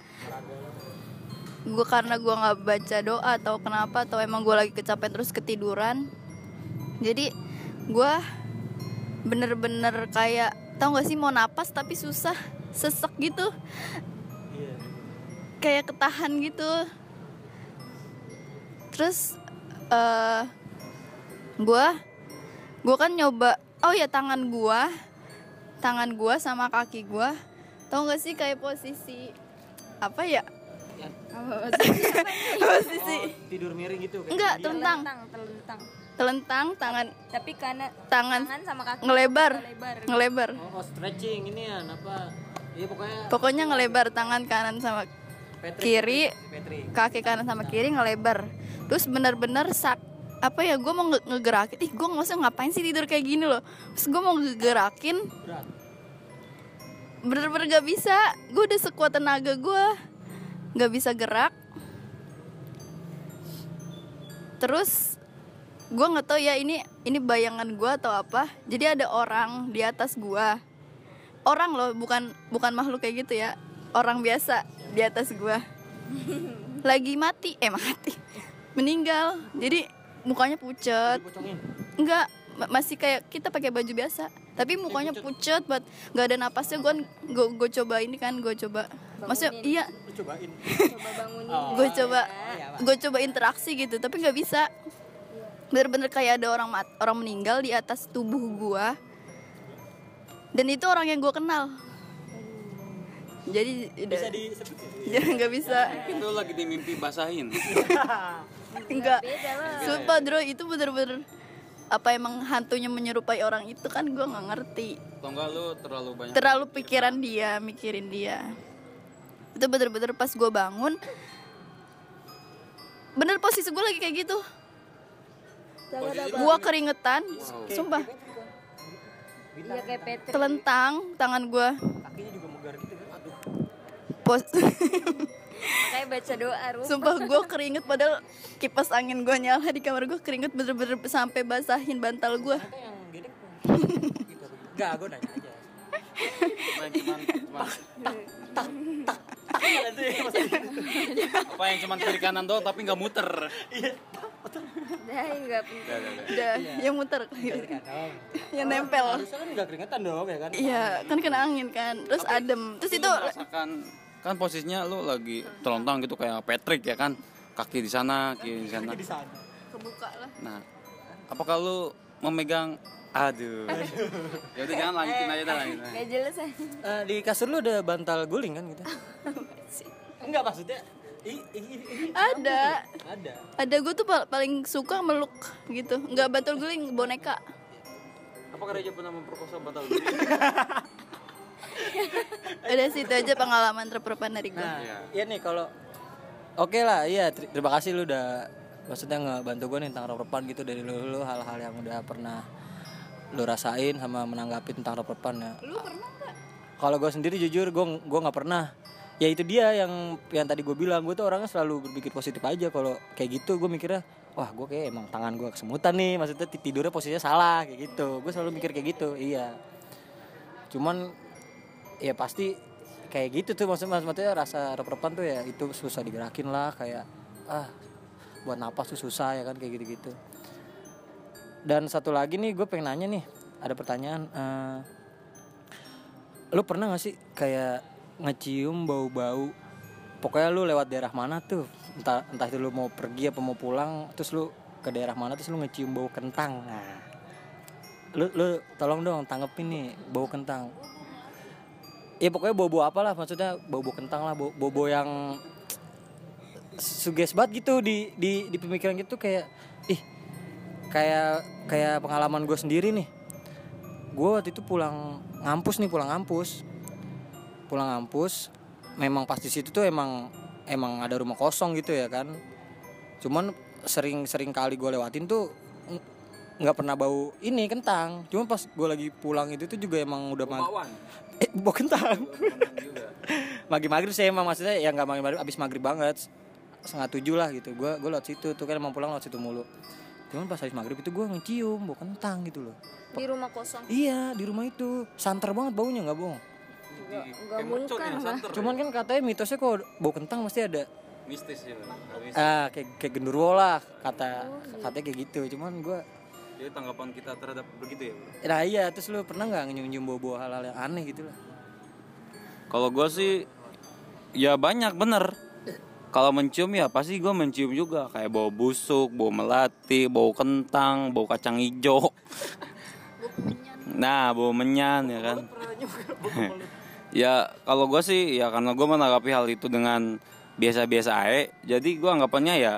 gue karena gue nggak baca doa atau kenapa atau emang gue lagi kecapean terus ketiduran. Jadi gue bener-bener kayak tau gak sih mau napas tapi susah sesek gitu. Kayak ketahan gitu. Terus eh gue gue kan nyoba oh ya tangan gue tangan gue sama kaki gue tau gak sih kayak posisi apa ya? Apa posisi, Oh, tidur miring gitu kayak enggak telentang telentang telentang. Telentang tangan. Tapi karena tangan tangan sama kaki ngelebar. lebar ngelebar. Oh, oh, stretching ini ya apa? Iya pokoknya pokoknya ngelebar tangan kanan sama Patrick, kiri Patrick. kaki kanan sama kiri ngelebar. Terus benar-benar sak apa ya gue mau nge- ngegerakin ih gue nggak usah ngapain sih tidur kayak gini loh. Terus gue mau ngegerakin. Bener-bener gak bisa. Gue udah sekuat tenaga gue nggak bisa gerak. Terus gue nggak tahu ya ini ini bayangan gue atau apa. Jadi ada orang di atas gue orang loh bukan bukan makhluk kayak gitu ya. Orang biasa di atas gue lagi mati eh mati. Meninggal. Jadi mukanya pucet. Enggak ma- masih kayak kita pakai baju biasa. Tapi mukanya pucet. buat nggak ada napasnya. Gue gue gue coba ini kan gue coba. Maksudnya iya. Cobain. coba bangunin. Oh. gue coba iya, Pak. gue coba interaksi gitu tapi nggak bisa. Bener-bener kayak ada orang mat orang meninggal di atas tubuh gue dan itu orang yang gue kenal. Jadi Bisa udah. disebut. Jadi nggak bisa. Itu lagi di mimpi basahin. enggak sumpah bro itu bener-bener apa emang hantunya menyerupai orang itu kan gue nggak ngerti. Atau enggak lu terlalu banyak terlalu pikiran dia mikirin dia. Itu bener-bener pas gue bangun. Bener posisi gue lagi kayak gitu. Gue keringetan sumpah. Iya telentang tangan gue pos Makanya baca doa Rup. Sumpah gue keringet padahal kipas angin gue nyala di kamar gue keringet bener-bener sampai basahin bantal gue. yang gede. Enggak, gue nanya aja. Apa yang cuman kiri kanan doang tapi nggak muter Dah enggak penting. Udah, yang muter, yang nempel. Harusnya kan enggak keringetan dong ya kan? Iya, kan kena angin kan. Terus adem. Terus itu merasakan kan posisinya lu lagi telontang gitu kayak Patrick ya kan kaki di sana kaki di sana kebuka lah. nah apakah lu memegang aduh ya udah jangan lanjutin aja dah lanjutin aja. Gak jelas aja. Eh, di kasur lu ada bantal guling kan gitu? Enggak maksudnya i- i- i- i- Ada. ada. Ada gue tuh pal- paling suka meluk gitu. Nggak bantul guling, boneka. apakah Reja pernah memperkosa bantal Ada situ aja pengalaman terperpan dari gue. Nah, Iya. iya nih kalau oke lah, iya ter- terima kasih lu udah maksudnya ngebantu gue nih tentang repan gitu dari lu, lu hal-hal yang udah pernah lu rasain sama menanggapi tentang repan ya. Lu pernah nggak? Kalau gue sendiri jujur gue gue nggak pernah. Ya itu dia yang yang tadi gue bilang gue tuh orangnya selalu berpikir positif aja kalau kayak gitu gue mikirnya wah gue kayak emang tangan gue kesemutan nih maksudnya ti- tidurnya posisinya salah kayak gitu gue selalu mikir kayak gitu iya cuman ya pasti kayak gitu tuh maksudnya maksudnya rasa rep-repan tuh ya itu susah digerakin lah kayak ah buat napas tuh susah ya kan kayak gitu-gitu. Dan satu lagi nih gue pengen nanya nih ada pertanyaan eh, lu pernah gak sih kayak ngecium bau-bau pokoknya lu lewat daerah mana tuh entah entah itu lu mau pergi apa mau pulang terus lu ke daerah mana terus lu ngecium bau kentang. Nah lu lu tolong dong tanggepin nih bau kentang ya pokoknya bau-bau apa lah maksudnya bau-bau kentang lah bau- bau-bau yang suges banget gitu di di di pemikiran gitu kayak ih kayak kayak pengalaman gue sendiri nih. Gue waktu itu pulang ngampus nih pulang ngampus. Pulang ngampus memang pas di situ tuh emang emang ada rumah kosong gitu ya kan. Cuman sering sering kali gue lewatin tuh ng- nggak pernah bau ini kentang. Cuma pas gue lagi pulang itu tuh juga emang udah eh bau kentang. Maghrib maghrib sih emang maksudnya ya nggak maghrib maghrib abis maghrib banget. Setengah tujuh lah gitu. Gue gue lewat situ tuh kan emang pulang lewat situ mulu. Cuman pas habis maghrib itu gue ngecium bau kentang gitu loh. Di rumah kosong. iya di rumah itu. Santer banget baunya nggak bohong? Enggak mungkin lah. cuman kan katanya mitosnya kalau bau kentang pasti ada mistis ya ah kayak kayak genderuwo lah kata katanya kayak gitu. Cuman gue jadi tanggapan kita terhadap begitu ya bro nah iya terus lu pernah nggak nyium-nyium bau-bau hal-hal yang aneh gitu lah Kalau gue sih ya banyak bener. Kalau mencium ya pasti gue mencium juga kayak bau busuk, bau melati, bau kentang, bau kacang hijau. Nah, bau menyan ya kan. ya kalau gue sih ya karena gue menanggapi hal itu dengan biasa-biasa aja. Jadi gue anggapannya ya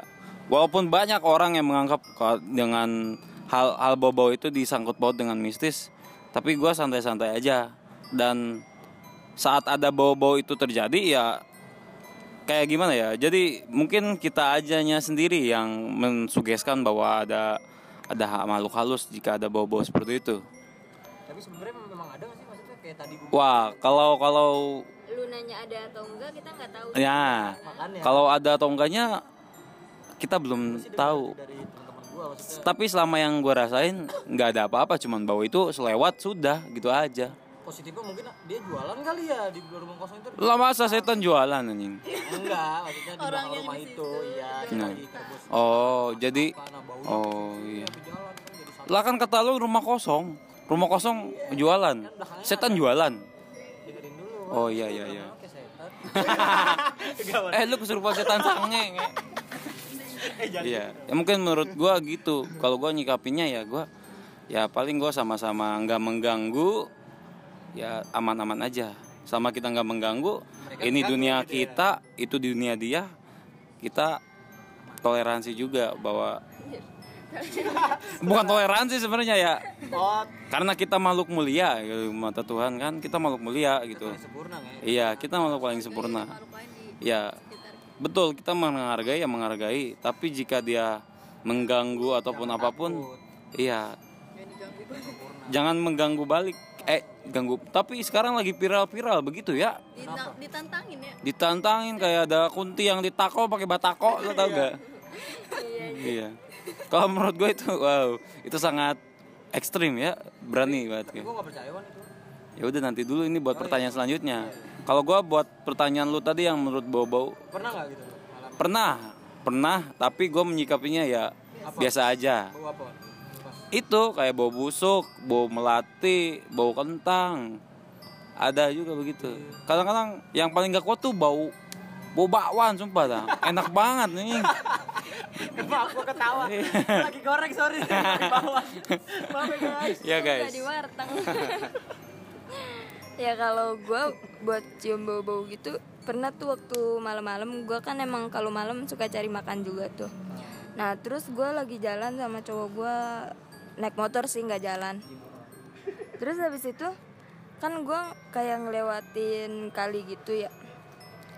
walaupun banyak orang yang menganggap dengan hal hal bau-bau itu disangkut paut dengan mistis, tapi gue santai-santai aja. Dan saat ada bau-bau itu terjadi ya kayak gimana ya? Jadi mungkin kita ajanya sendiri yang mensugeskan bahwa ada ada makhluk halus jika ada bau-bau seperti itu. Tapi sebenarnya memang ada nggak sih maksudnya? Kayak tadi gue wah kalau kalau Lu nanya ada atau enggak kita nggak tahu. ya kalau ada atau enggaknya kita belum tahu. dari maksudnya tapi selama yang gue rasain nggak ada apa-apa cuman bau itu selewat sudah gitu aja positifnya mungkin dia jualan kali ya di rumah kosong itu lah masa setan jualan anjing enggak maksudnya di belakang rumah itu iya Nah. oh jadi baunya oh iya kan Lah kan kata lu rumah kosong. Rumah kosong jualan. Setan jualan. dengerin dulu Oh iya iya iya. oke setan eh lu kesurupan setan sange. Nge. Iya. Ya mungkin menurut gua gitu. Kalau gua nyikapinya ya gua ya paling gua sama-sama nggak mengganggu ya aman-aman aja. Sama kita nggak mengganggu, ini dunia kita, itu dunia dia. Kita toleransi juga bahwa bukan toleransi sebenarnya ya oh karena kita makhluk mulia gitu, mata Tuhan kan kita makhluk mulia gitu sempurna nggak ya iya kita makhluk paling sempurna ya betul kita menghargai ya menghargai tapi jika dia mengganggu ataupun apa pun iya. Jangan mengganggu balik eh ganggu. Tapi sekarang lagi viral-viral begitu ya? Ditang- ditantangin ya? Ditantangin kayak ada kunti yang ditako pakai batako lo tau gak iya. Kalau menurut gue itu wow itu sangat ekstrim ya berani banget. gue gak percaya itu. Ya udah nanti dulu ini buat pertanyaan selanjutnya kalau gue buat pertanyaan lu tadi yang menurut bau-bau pernah nggak gitu? Malam pernah pernah tapi gue menyikapinya ya biasa aja. Bau apa? Itu kayak bau busuk bau melati bau kentang. Ada juga begitu. Kadang-kadang yang paling gak kuat tuh bau bau bakwan sumpah dah. Enak banget nih. Maaf gue ketawa. Lagi goreng sorry. Di bawah maaf ya guys ya guys. di warteg. ya kalau gue buat cium bau-bau gitu pernah tuh waktu malam-malam gue kan emang kalau malam suka cari makan juga tuh. Nah terus gue lagi jalan sama cowok gue naik motor sih nggak jalan. Terus habis itu kan gue kayak ngelewatin kali gitu ya.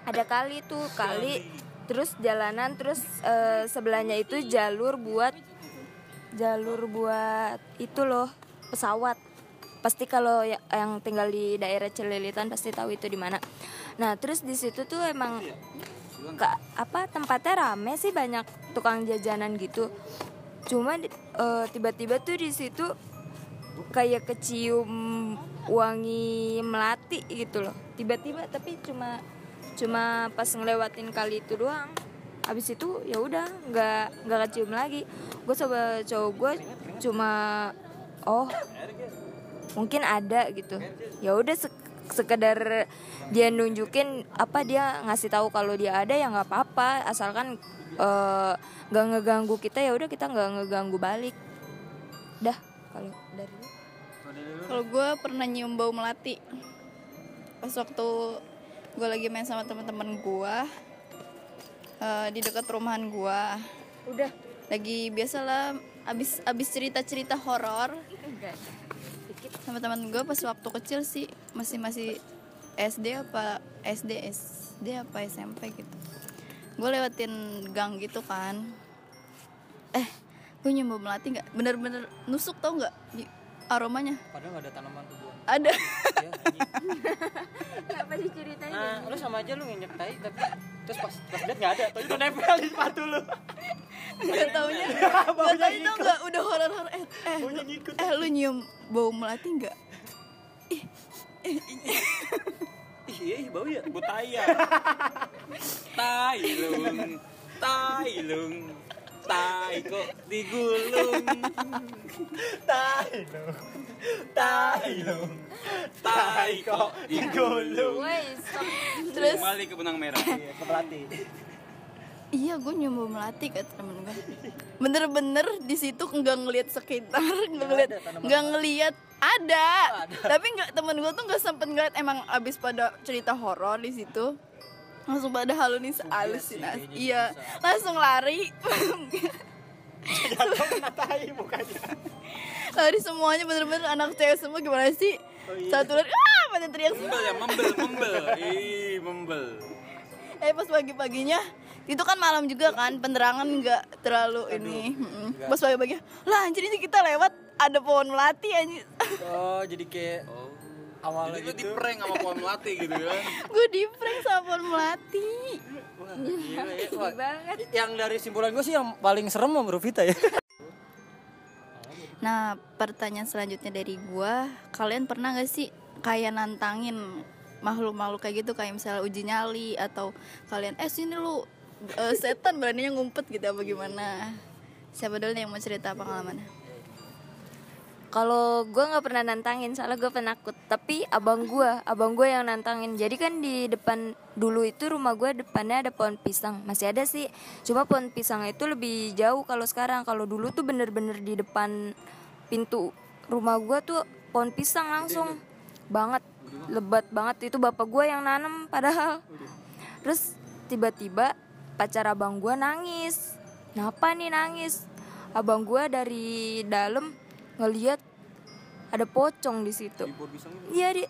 Ada kali tuh kali. Terus jalanan terus eh, sebelahnya itu jalur buat jalur buat itu loh pesawat pasti kalau ya- yang tinggal di daerah Celilitan pasti tahu itu di mana. Nah terus di situ tuh emang ka- apa tempatnya rame sih banyak tukang jajanan gitu. Cuma eh, tiba-tiba tuh di situ kayak kecium wangi melati gitu loh. Tiba-tiba tapi cuma cuma pas ngelewatin kali itu doang. Habis itu ya udah nggak nggak kecium lagi. Gue coba cowok gue cuma oh mungkin ada gitu. Ya udah sek- sekedar dia nunjukin apa dia ngasih tahu kalau dia ada ya nggak apa-apa. Asalkan eh, nggak ngeganggu kita ya udah kita nggak ngeganggu balik. Dah kalau dari. Kalau gue pernah nyium bau melati. Pas waktu gue lagi main sama teman-teman gue eh, Di dekat rumahan gue udah. Lagi biasalah abis, abis cerita-cerita horor Sama teman gue pas waktu kecil sih Masih masih SD apa SD SD apa SMP gitu. Gue lewatin gang gitu kan. Eh gue nyium bau melati nggak? Bener-bener nusuk tau nggak? Aromanya. Padahal gak ada tanaman tuh ada. Ya, anjing. apa diceritain nah lu sama aja lu nginjek tai tapi terus pas pas lihat nggak ada tapi itu nempel di sepatu lu. Nggak taunya. nggak tahu itu nggak udah horor horor. Eh eh lu, ngikut. eh lu nyium bau melati nggak? Ih iya ih, bau ya? Butaya. tai lung, tai lung, tai kok digulung, tai lu tai lu tai kok stop. terus? Kembali ke benang merah. iya ke pelatih iya gue nyium bau melati kata temen gue bener-bener di situ nggak ngelihat sekitar nggak ngelihat ada tanaman nggak ngelihat ada. Tapi nggak temen gue tuh nggak sempet ngeliat. Emang abis pada cerita horor di situ langsung pada halunis halusinasi iya. langsung lari jatuh kena tai mukanya lari semuanya bener-bener anak cewek semua gimana sih Oh, iya. satu lari ah pada teriak semua Membel ya, membel, membel. Ih, membel. eh pas pagi-paginya itu kan malam juga kan penerangan nggak terlalu ini Mm-mm. pas pagi-pagi lah anjir ini kita lewat ada pohon melati anjir oh jadi kayak awalnya Jadi lu di gitu prank sama pohon melati gitu kan. gue di prank sama pohon melati Wah, gila ya. Wah, banget. yang dari simpulan gue sih yang paling serem sama Bro Vita ya nah pertanyaan selanjutnya dari gua kalian pernah gak sih kayak nantangin makhluk-makhluk kayak gitu kayak misalnya uji nyali atau kalian eh sini lu eh, setan beraninya ngumpet gitu apa gimana siapa dulu yang mau cerita pengalamannya Kalau gue nggak pernah nantangin, soalnya gue penakut. Tapi abang gue, abang gue yang nantangin. Jadi kan di depan dulu itu rumah gue depannya ada pohon pisang. Masih ada sih. Cuma pohon pisang itu lebih jauh kalau sekarang. Kalau dulu tuh bener-bener di depan pintu rumah gue tuh pohon pisang langsung banget, lebat banget. Itu bapak gue yang nanam padahal. Terus tiba-tiba pacar abang gue nangis. Kenapa nih nangis? Abang gue dari dalam ngeliat ada pocong di situ. Iya di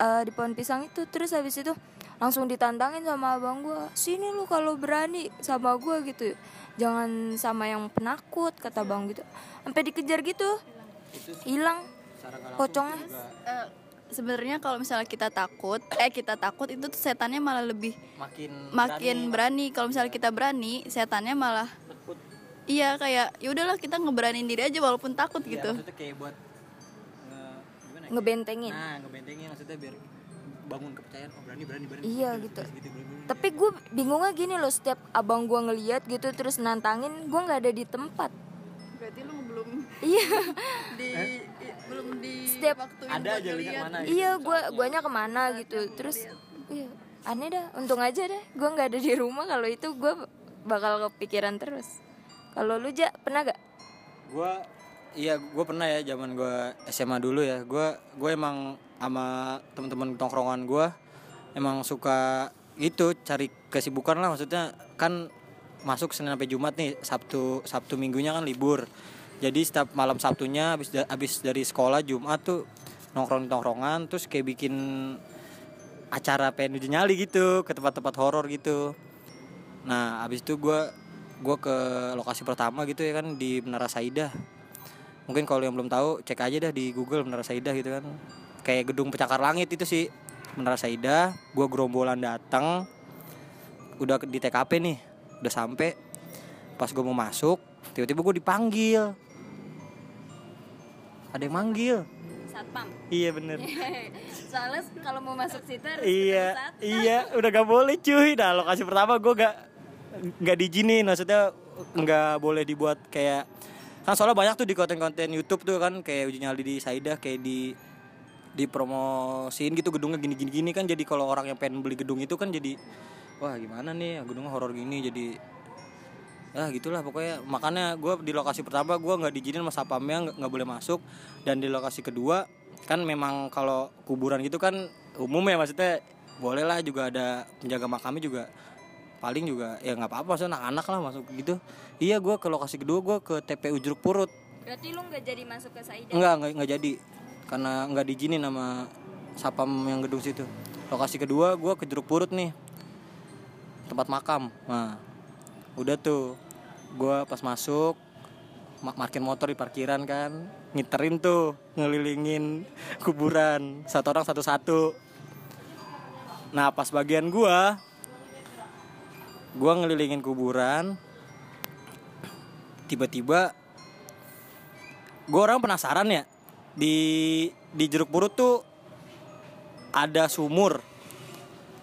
eh, di pohon pisang itu. Terus habis itu langsung ditantangin sama abang gue sini lu kalau berani sama gue gitu. Jangan sama yang penakut kata bang gitu. Sampai dikejar gitu. Hilang pocongnya. Eh, sebenarnya kalau misalnya kita takut eh kita takut itu tuh setannya malah lebih makin makin berani. Kalau misalnya kita berani setannya malah iya kayak ya udahlah kita ngeberanin diri aja walaupun takut Iya, gitu maksudnya kayak buat nge- gimana ya? ngebentengin Nah, ngebentengin maksudnya biar bangun kepercayaan oh berani berani berani. Iya, Terus gitu. berani, berani. tapi gue bingungnya gini loh setiap abang gue ngeliat gitu terus nantangin gue nggak ada di tempat berarti lu belum iya di i- belum di Setiap- waktuin ada aja lihat ngeliat. mana gitu. iya gue guanya ke mana gitu terus iya aneh dah untung aja deh gue nggak ada di rumah kalau itu gue bakal kepikiran terus kalau lu ja pernah gak Gua iya gua pernah ya zaman gua SMA dulu ya. Gua gue emang sama teman-teman tongkrongan gua emang suka gitu cari kesibukan lah. Maksudnya kan masuk Senin sampai Jumat nih Sabtu Sabtu Minggunya kan libur. Jadi setiap malam Sabtunya habis da- habis dari sekolah Jumat tuh nongkrong tongkrongan terus kayak bikin acara pengen nyali gitu ke tempat-tempat horor gitu. Nah habis itu gua gua ke lokasi pertama gitu ya kan di Menara Saidah mungkin kalau yang belum tahu cek aja dah di Google Menara Saidah gitu kan. Kayak gedung pencakar langit itu sih Menara Saidah gua gerombolan datang udah di TKP nih udah sampai pas gue mau masuk tiba-tiba gue dipanggil. Ada yang manggil? Satpam? Iya bener. Soalnya kalau mau masuk situ harus iya iya udah gak boleh cuy. Nah lokasi pertama gue gak nggak diizinin maksudnya nggak boleh dibuat kayak kan soalnya banyak tuh di konten-konten YouTube tuh kan kayak uji nyali di Saidah kayak di dipromosiin gitu gedungnya gini gini kan jadi kalau orang yang pengen beli gedung itu kan jadi wah gimana nih gedungnya horor gini jadi ya gitulah pokoknya. Makanya gue di lokasi pertama gue nggak diizinin sama sapamnya nggak boleh masuk. Dan di lokasi kedua kan memang kalau kuburan gitu kan umum ya maksudnya boleh lah juga ada penjaga makamnya juga paling juga ya nggak apa-apa maksudnya anak-anak lah masuk gitu. Iya gue ke lokasi kedua gue ke TPU Jeruk Purut. Berarti lu nggak jadi masuk ke Saida? Enggak, enggak, enggak jadi. Karena enggak diizinin sama Sapam yang gedung situ. Lokasi kedua gue ke Jeruk Purut nih. Tempat makam. Nah Udah tuh. Gue pas masuk ma- Parkir motor di parkiran kan. Ngiterin tuh Ngelilingin kuburan. Satu orang satu-satu. Nah pas bagian gue Gue ngelilingin kuburan. Tiba-tiba gue orang penasaran ya. Di di jeruk purut tuh ada sumur.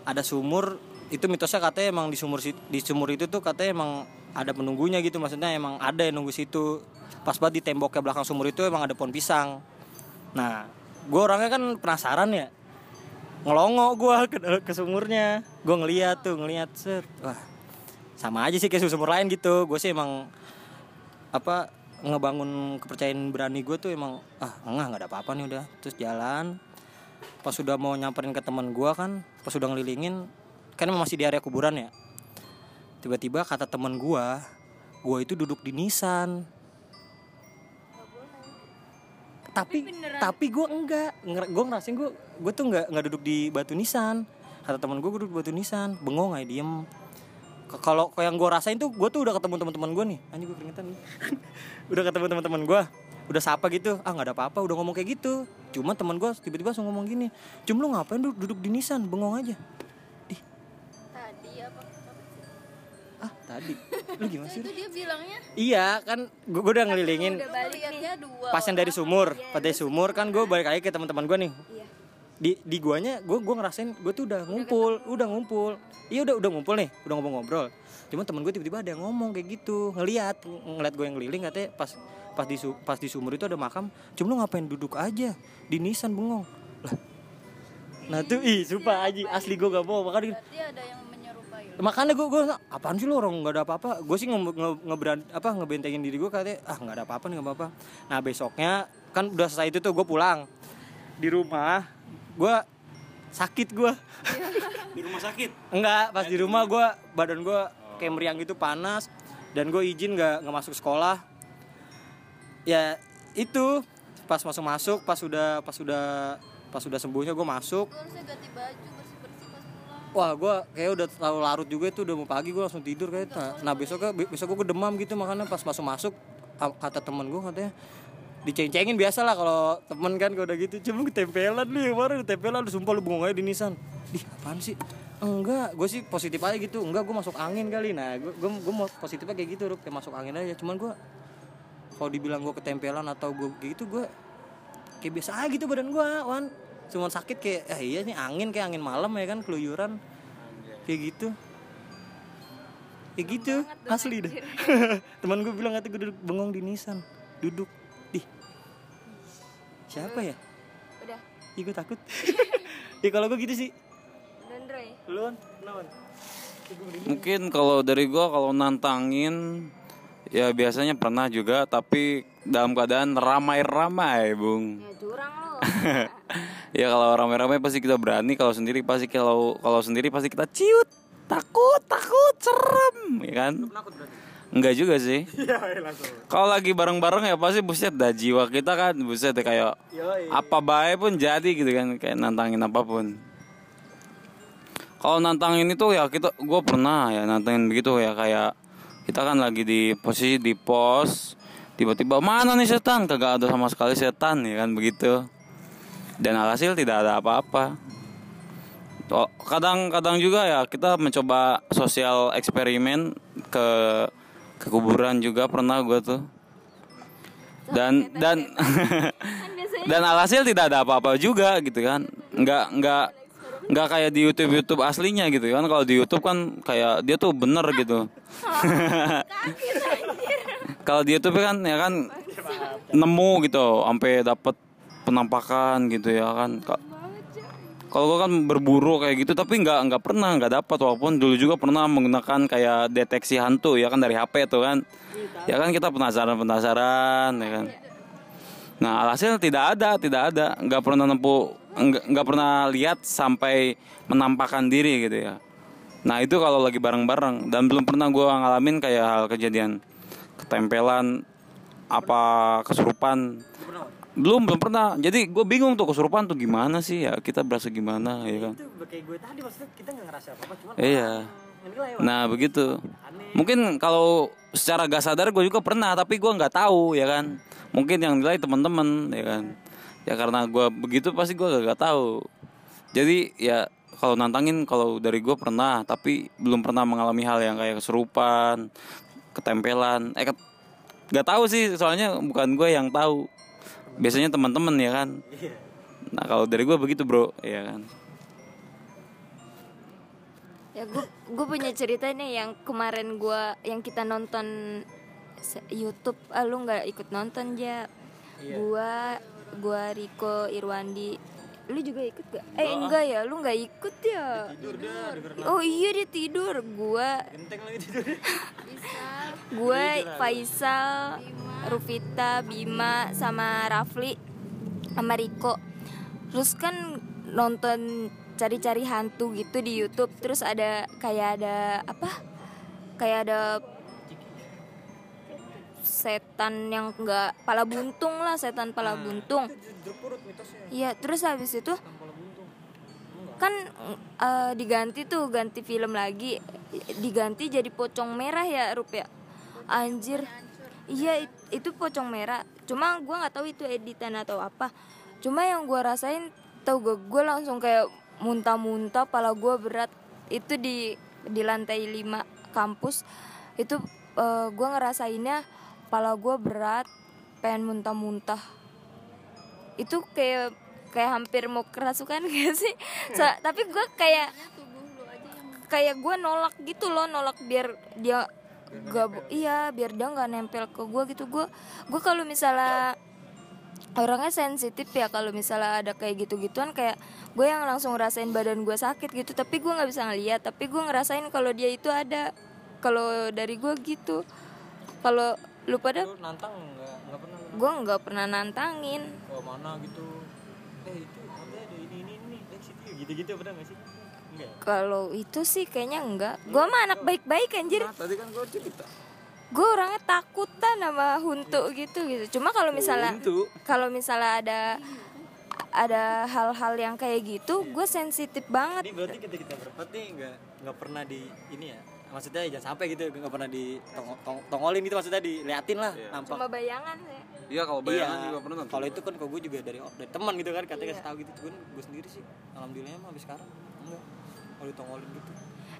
Ada sumur itu mitosnya katanya emang di sumur di sumur itu tuh katanya emang ada penunggunya gitu. Maksudnya emang ada yang nunggu situ. Pas banget di temboknya belakang sumur itu emang ada pohon pisang. Nah gue orangnya kan penasaran ya. Ngelongo gue ke, ke sumurnya. Gue ngeliat tuh ngeliat set. Wah sama aja sih kayak sumur lain gitu. Gue sih emang apa ngebangun kepercayaan berani gue tuh emang ah enggak nggak ada apa-apa nih udah. Terus jalan. Pas sudah mau nyamperin ke teman gue kan pas sudah ngelilingin kan emang masih di area kuburan ya. Tiba-tiba kata teman gue gue itu duduk di nisan. Tapi tapi gue enggak. Gue ngerasain gue gue tuh enggak nggak duduk di batu nisan. Kata teman gue gue duduk di batu nisan. Bengong aja diem kalau kalau yang gue rasain tuh gue tuh udah ketemu teman-teman gue nih. Anjing gue keringetan nih. Udah ketemu teman-teman gue udah sapa gitu. Ah nggak ada apa-apa udah ngomong kayak gitu. Cuma teman gue tiba-tiba langsung ngomong gini cum lu ngapain duduk, duduk di nisan bengong aja. Ih. Tadi apa? Ah tadi. Lu gimana sih itu dia bilangnya? Iya kan gue udah ngelilingin lihatnya dua pas yang dari sumur. Pas dari sumur kan gue balik lagi ke teman-teman gue nih di di guanya gue gue ngerasain gue tuh udah ngumpul udah ngumpul. Iya udah udah ngumpul nih udah ngobrol-ngobrol. Cuman temen gue tiba-tiba ada yang ngomong kayak gitu ngeliat ng- ngeliat gue yang ngeliling katanya pas pas di pas di sumur itu ada makam. Cuma lu ngapain duduk aja? Di nisan bengong. Lah nah tuh ih sumpah aji asli gue gak mau makanya berarti ada yang menyerupai lo makanya gue gue apaan sih lu orang nggak ada apa-apa? Gue sih nge, nge, ngeberan- apa ngebentengin diri gue katanya ah nggak ada apa-apa nih nggak apa-apa. Nah besoknya kan udah selesai itu tuh gue pulang. Di rumah gue sakit gue Di rumah sakit. enggak pas di rumah gue badan gue kayak meriang gitu panas. Dan gue izin nggak nggak masuk sekolah. Ya itu. Pas masuk masuk pas sudah pas sudah pas sudah sembuhnya gue masuk. Lu harusnya ganti baju bersih bersih pas pulang. Wah, gue kayak udah terlalu larut juga itu udah mau pagi gue langsung tidur kayak nah, nah besoknya be- besok gue demam gitu makanya pas masuk masuk kata temen gue katanya diceng-cengin biasa lah kalau temen kan kalau udah gitu. Cuma ketempelan nih kemarin ketempelan lu sumpah lu bengong aja di Nissan. Dih apaan sih? Enggak gue sih positif aja gitu. Enggak gue masuk angin kali. Nah gue gue gue mau positifnya kayak gitu Rup. kayak masuk angin aja. Cuman gue kalau dibilang gue ketempelan atau gue kayak gitu gue kayak biasa aja gitu badan gue wan. Cuman sakit kayak ah iya nih angin kayak angin malam ya kan keluyuran. Kayak gitu. Kayak gitu. Asli dah. teman gue bilang kata gue duduk bengong di Nissan. Duduk. di siapa ya Udah. Ih gue takut Ya kalau gue gitu sih Roy. Lu kan? Mungkin kalau dari gua kalau nantangin ya biasanya pernah juga tapi dalam keadaan ramai-ramai, Bung. Ya curang lo. ya kalau ramai-ramai pasti kita berani, kalau sendiri pasti kalau kalau sendiri pasti kita ciut, takut, takut, serem, ya kan? Enggak juga sih. Kalau lagi bareng-bareng ya pasti buset dah jiwa kita kan buset deh kayak apa baik pun jadi gitu kan kayak nantangin apa pun. Kalau nantangin itu ya kita gue pernah ya nantangin begitu ya kayak kita kan lagi di posisi di pos tiba-tiba mana nih setan? Kagak ada sama sekali setan ya kan begitu. Dan alhasil tidak ada apa-apa. Kadang-kadang juga ya kita mencoba sosial eksperimen ke ke kuburan juga pernah gue tuh. Dan dan dan alhasil tidak ada apa-apa juga gitu kan. Nggak nggak nggak kayak di YouTube YouTube aslinya gitu kan. Kalau di YouTube kan kayak dia tuh bener gitu. Kalau di YouTube kan ya kan nemu gitu sampai dapat penampakan gitu ya kan. Ka- kalau gue kan berburu kayak gitu tapi nggak nggak pernah nggak dapat. Walaupun dulu juga pernah menggunakan kayak deteksi hantu ya kan dari HP tuh kan. Ya kan kita penasaran penasaran ya kan. Nah alhasil tidak ada tidak ada. Nggak pernah nempuh nggak nggak pernah lihat sampai menampakkan diri gitu ya. Nah itu kalau lagi bareng-bareng. Dan belum pernah gue ngalamin kayak hal kejadian ketempelan apa kesurupan belum belum pernah. Jadi gue bingung tuh kesurupan tuh gimana sih? Ya kita berasa gimana ya kan? Itu kayak gue tadi maksudnya kita gak ngerasa apa-apa Cuman iya. menilai nah begitu. mungkin kalau secara gak sadar gue juga pernah tapi gue nggak tahu ya kan? Mungkin yang nilai teman-teman ya kan? Ya karena gue begitu pasti gue gak, gak tahu. Jadi ya kalau nantangin kalau dari gue pernah tapi belum pernah mengalami hal yang kayak kesurupan ketempelan. Eh ket, gak tahu sih soalnya bukan gue yang tahu biasanya teman-teman ya kan? Nah kalau dari gue begitu bro. Ya kan? Ya gue gue punya cerita nih yang kemarin gua yang kita nonton YouTube, ah, lu nggak ikut nonton ya? Gua gua Riko Irwandi, lu juga ikut gak? Eh enggak ya, lu nggak ikut ya? Oh iya dia tidur, gua Genteng lagi tidur. Gue Faisal, Rufita, Bima sama Rafli sama Riko. Terus kan nonton cari-cari hantu gitu di YouTube terus ada kayak ada apa? Kayak ada setan yang enggak pala buntung lah, setan pala buntung. Iya, terus habis itu kan eh, diganti tuh ganti film lagi diganti jadi pocong merah ya Rup ya anjir iya it- itu pocong merah. Cuma gua nggak tahu itu editan atau apa. Cuma yang gua rasain tau gue gue langsung kayak muntah-muntah pala gua berat. Itu di di lantai 5 kampus. Itu eh, gua ngerasainnya pala gua berat pengen muntah-muntah. Itu kayak kayak hampir mau kerasukan gak sih? So- tapi gue kayak kayak gue nolak gitu loh nolak biar dia gak bo- iya biar dia nggak nempel ke gue gitu gue gue kalau misalnya orangnya sensitif ya kalau misalnya ada kayak gitu gituan kayak gue yang langsung ngerasain badan gue sakit gitu tapi gue nggak bisa ngeliat tapi gue ngerasain kalau dia itu ada kalau dari gue gitu kalau lu pada Lu nantang pernah gue nggak pernah nantangin ke mana gitu Eh itu ada ini ini ini Dari situ gitu-gitu pernah gak sih? Enggak ya? kalau itu sih kayaknya enggak. Gue mah anak baik-baik anjir. Tadi kan gue cerita. Gue orangnya takutan sama huntu gitu gitu. Cuma kalau misalnya kalau misalnya ada ada hal-hal yang kayak gitu gue sensitif banget. Ini berarti kita kita berempat nih nggak nggak pernah di ini ya. Maksudnya jangan sampai gitu nggak pernah di tong, tong- tongolin gitu maksudnya diliatin lah nampak. Cuma bayangan sih. Iya kalau bayangan juga pernah kalau itu kan kok gue juga dari dari teman gitu kan katanya kasih tahu gitu. Gue gue sendiri sih alhamdulillah mah sampai sekarang enggak kalau ditongolin gitu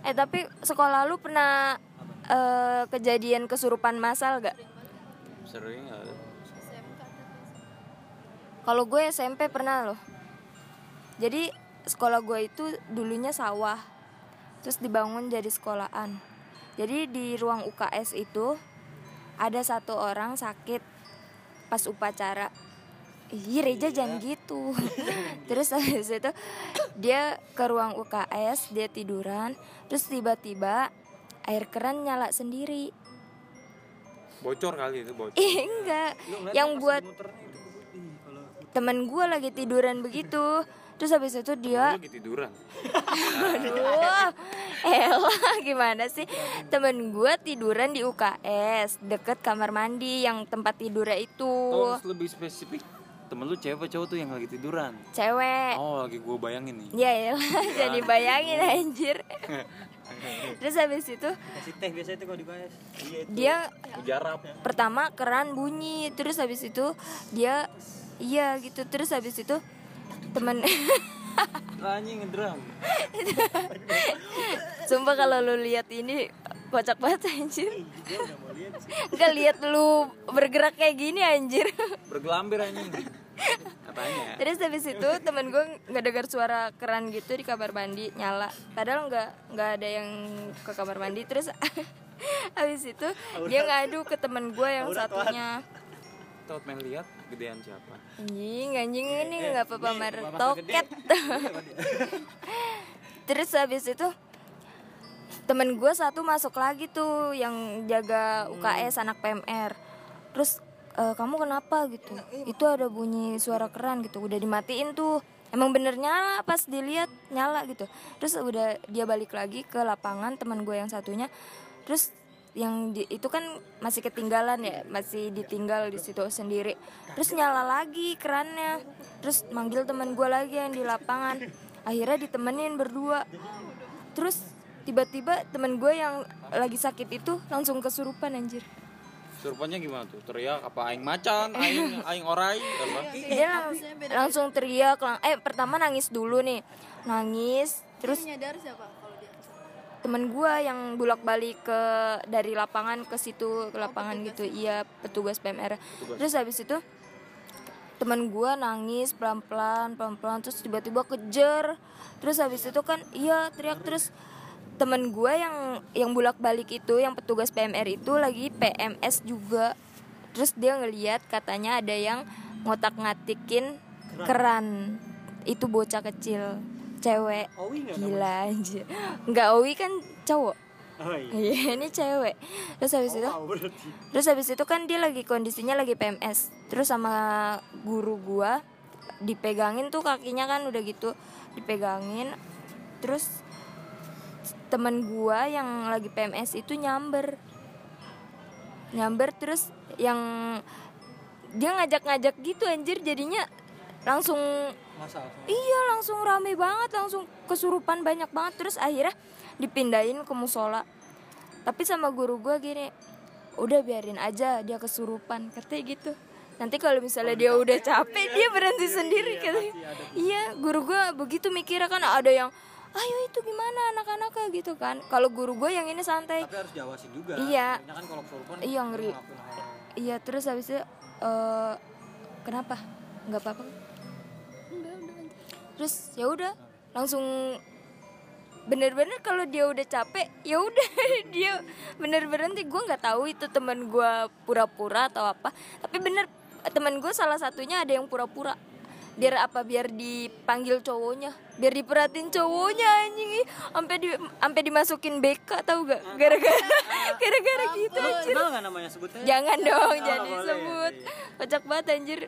Eh tapi sekolah lu pernah eh, kejadian kesurupan massal gak? sering ada. Kalau gue SMP pernah loh. Jadi sekolah gue itu dulunya sawah, terus dibangun jadi sekolahan. Jadi di ruang UKS itu ada satu orang sakit pas upacara. Ih Reja jangan gitu Terus habis itu Dia ke ruang UKS Dia tiduran Terus tiba-tiba Air keran nyala sendiri Bocor kali itu bocor. Ih enggak Yang buat temen gue lagi tiduran begitu terus habis itu dia Lu lagi tiduran. aduh elah gimana sih temen gue tiduran di UKS deket kamar mandi yang tempat tidurnya itu Oh, lebih spesifik. Temen lu cewek apa cowok tuh yang lagi tiduran. cewek Oh, lagi gue bayangin nih. ya elah jadi bayangin anjir terus habis itu kasih teh biasanya itu kalau dibahas iya itu dia Jarap. pertama keran bunyi terus habis itu dia iya gitu terus habis itu temen Anjing ngedram. Sumpah kalau lu lihat ini kocak banget anjir. Enggak lihat lu bergerak kayak gini anjir. Bergelambir anjing. Katanya. Terus habis itu temen gue nggak dengar suara keran gitu di kamar mandi nyala. Padahal nggak nggak ada yang ke kamar mandi. Terus habis itu dia ngadu ke temen gue yang satunya. Tahu main lihat gedean siapa? Anjing, anjing ini nggak apa-apa mer toket. Terus habis itu temen gue satu masuk lagi tuh yang jaga UKS anak PMR. Terus "E, kamu kenapa gitu? Itu ada bunyi suara keran gitu. Udah dimatiin tuh. Emang bener nyala pas dilihat nyala gitu. Terus udah dia balik lagi ke lapangan teman gue yang satunya. Terus yang di, itu kan masih ketinggalan ya masih ditinggal di situ sendiri terus nyala lagi kerannya terus manggil teman gue lagi yang di lapangan akhirnya ditemenin berdua terus tiba-tiba temen gue yang lagi sakit itu langsung kesurupan anjir. Surupannya gimana tuh? Teriak apa aing macan, aing aing orai apa? dia lang- langsung teriak lang- eh pertama nangis dulu nih. Nangis terus nyadar siapa kalau dia temen gue yang bolak balik ke dari lapangan ke situ ke lapangan gitu. iya petugas PMR terus habis itu temen gue nangis pelan pelan pelan pelan terus tiba tiba kejar terus habis itu kan iya teriak terus temen gue yang yang bolak balik itu yang petugas PMR itu lagi PMS juga. Terus dia ngeliat katanya ada yang ngotak ngatikin keran. Itu bocah kecil. Cewek. Owi nggak gila aja nggak Owi kan cowok. Oh iya. Iya ini cewek. Terus habis itu oh berarti. terus habis itu kan dia lagi kondisinya lagi PMS terus sama guru gua dipegangin tuh kakinya kan udah gitu. Dipegangin. Terus temen gua yang lagi PMS itu nyamber nyamber terus yang dia ngajak-ngajak gitu anjir jadinya langsung masalah Iya langsung rame banget langsung kesurupan banyak banget terus akhirnya dipindahin ke musola. Tapi sama guru gue gini, udah biarin aja dia kesurupan katanya gitu. Nanti kalau misalnya dia udah capek dia berhenti sendiri katanya. Iya guru gue begitu mikirnya kan ada yang ayo itu gimana anak-anaknya gitu kan. Kalau guru gue yang ini santai. tapi harus diawasin juga Iya. Kan kalau kesurupan Iya, ngeri. ngelakuin hal- Iya terus habis itu eh, kenapa? Nggak apa-apa? Terus ya udah langsung bener-bener kalau dia udah capek ya udah dia bener berhenti gue nggak tahu itu teman gue pura-pura atau apa tapi bener teman gue salah satunya ada yang pura-pura biar apa? Biar dipanggil cowoknya. Biar diperhatiin cowoknya anjing. Sampai di sampai dimasukin BK tahu gak? Gara-gara gara-gara gitu anjir. Nggak namanya? Sebutnya Jangan dong, Oh, jadi sebut. Kocak banget anjir.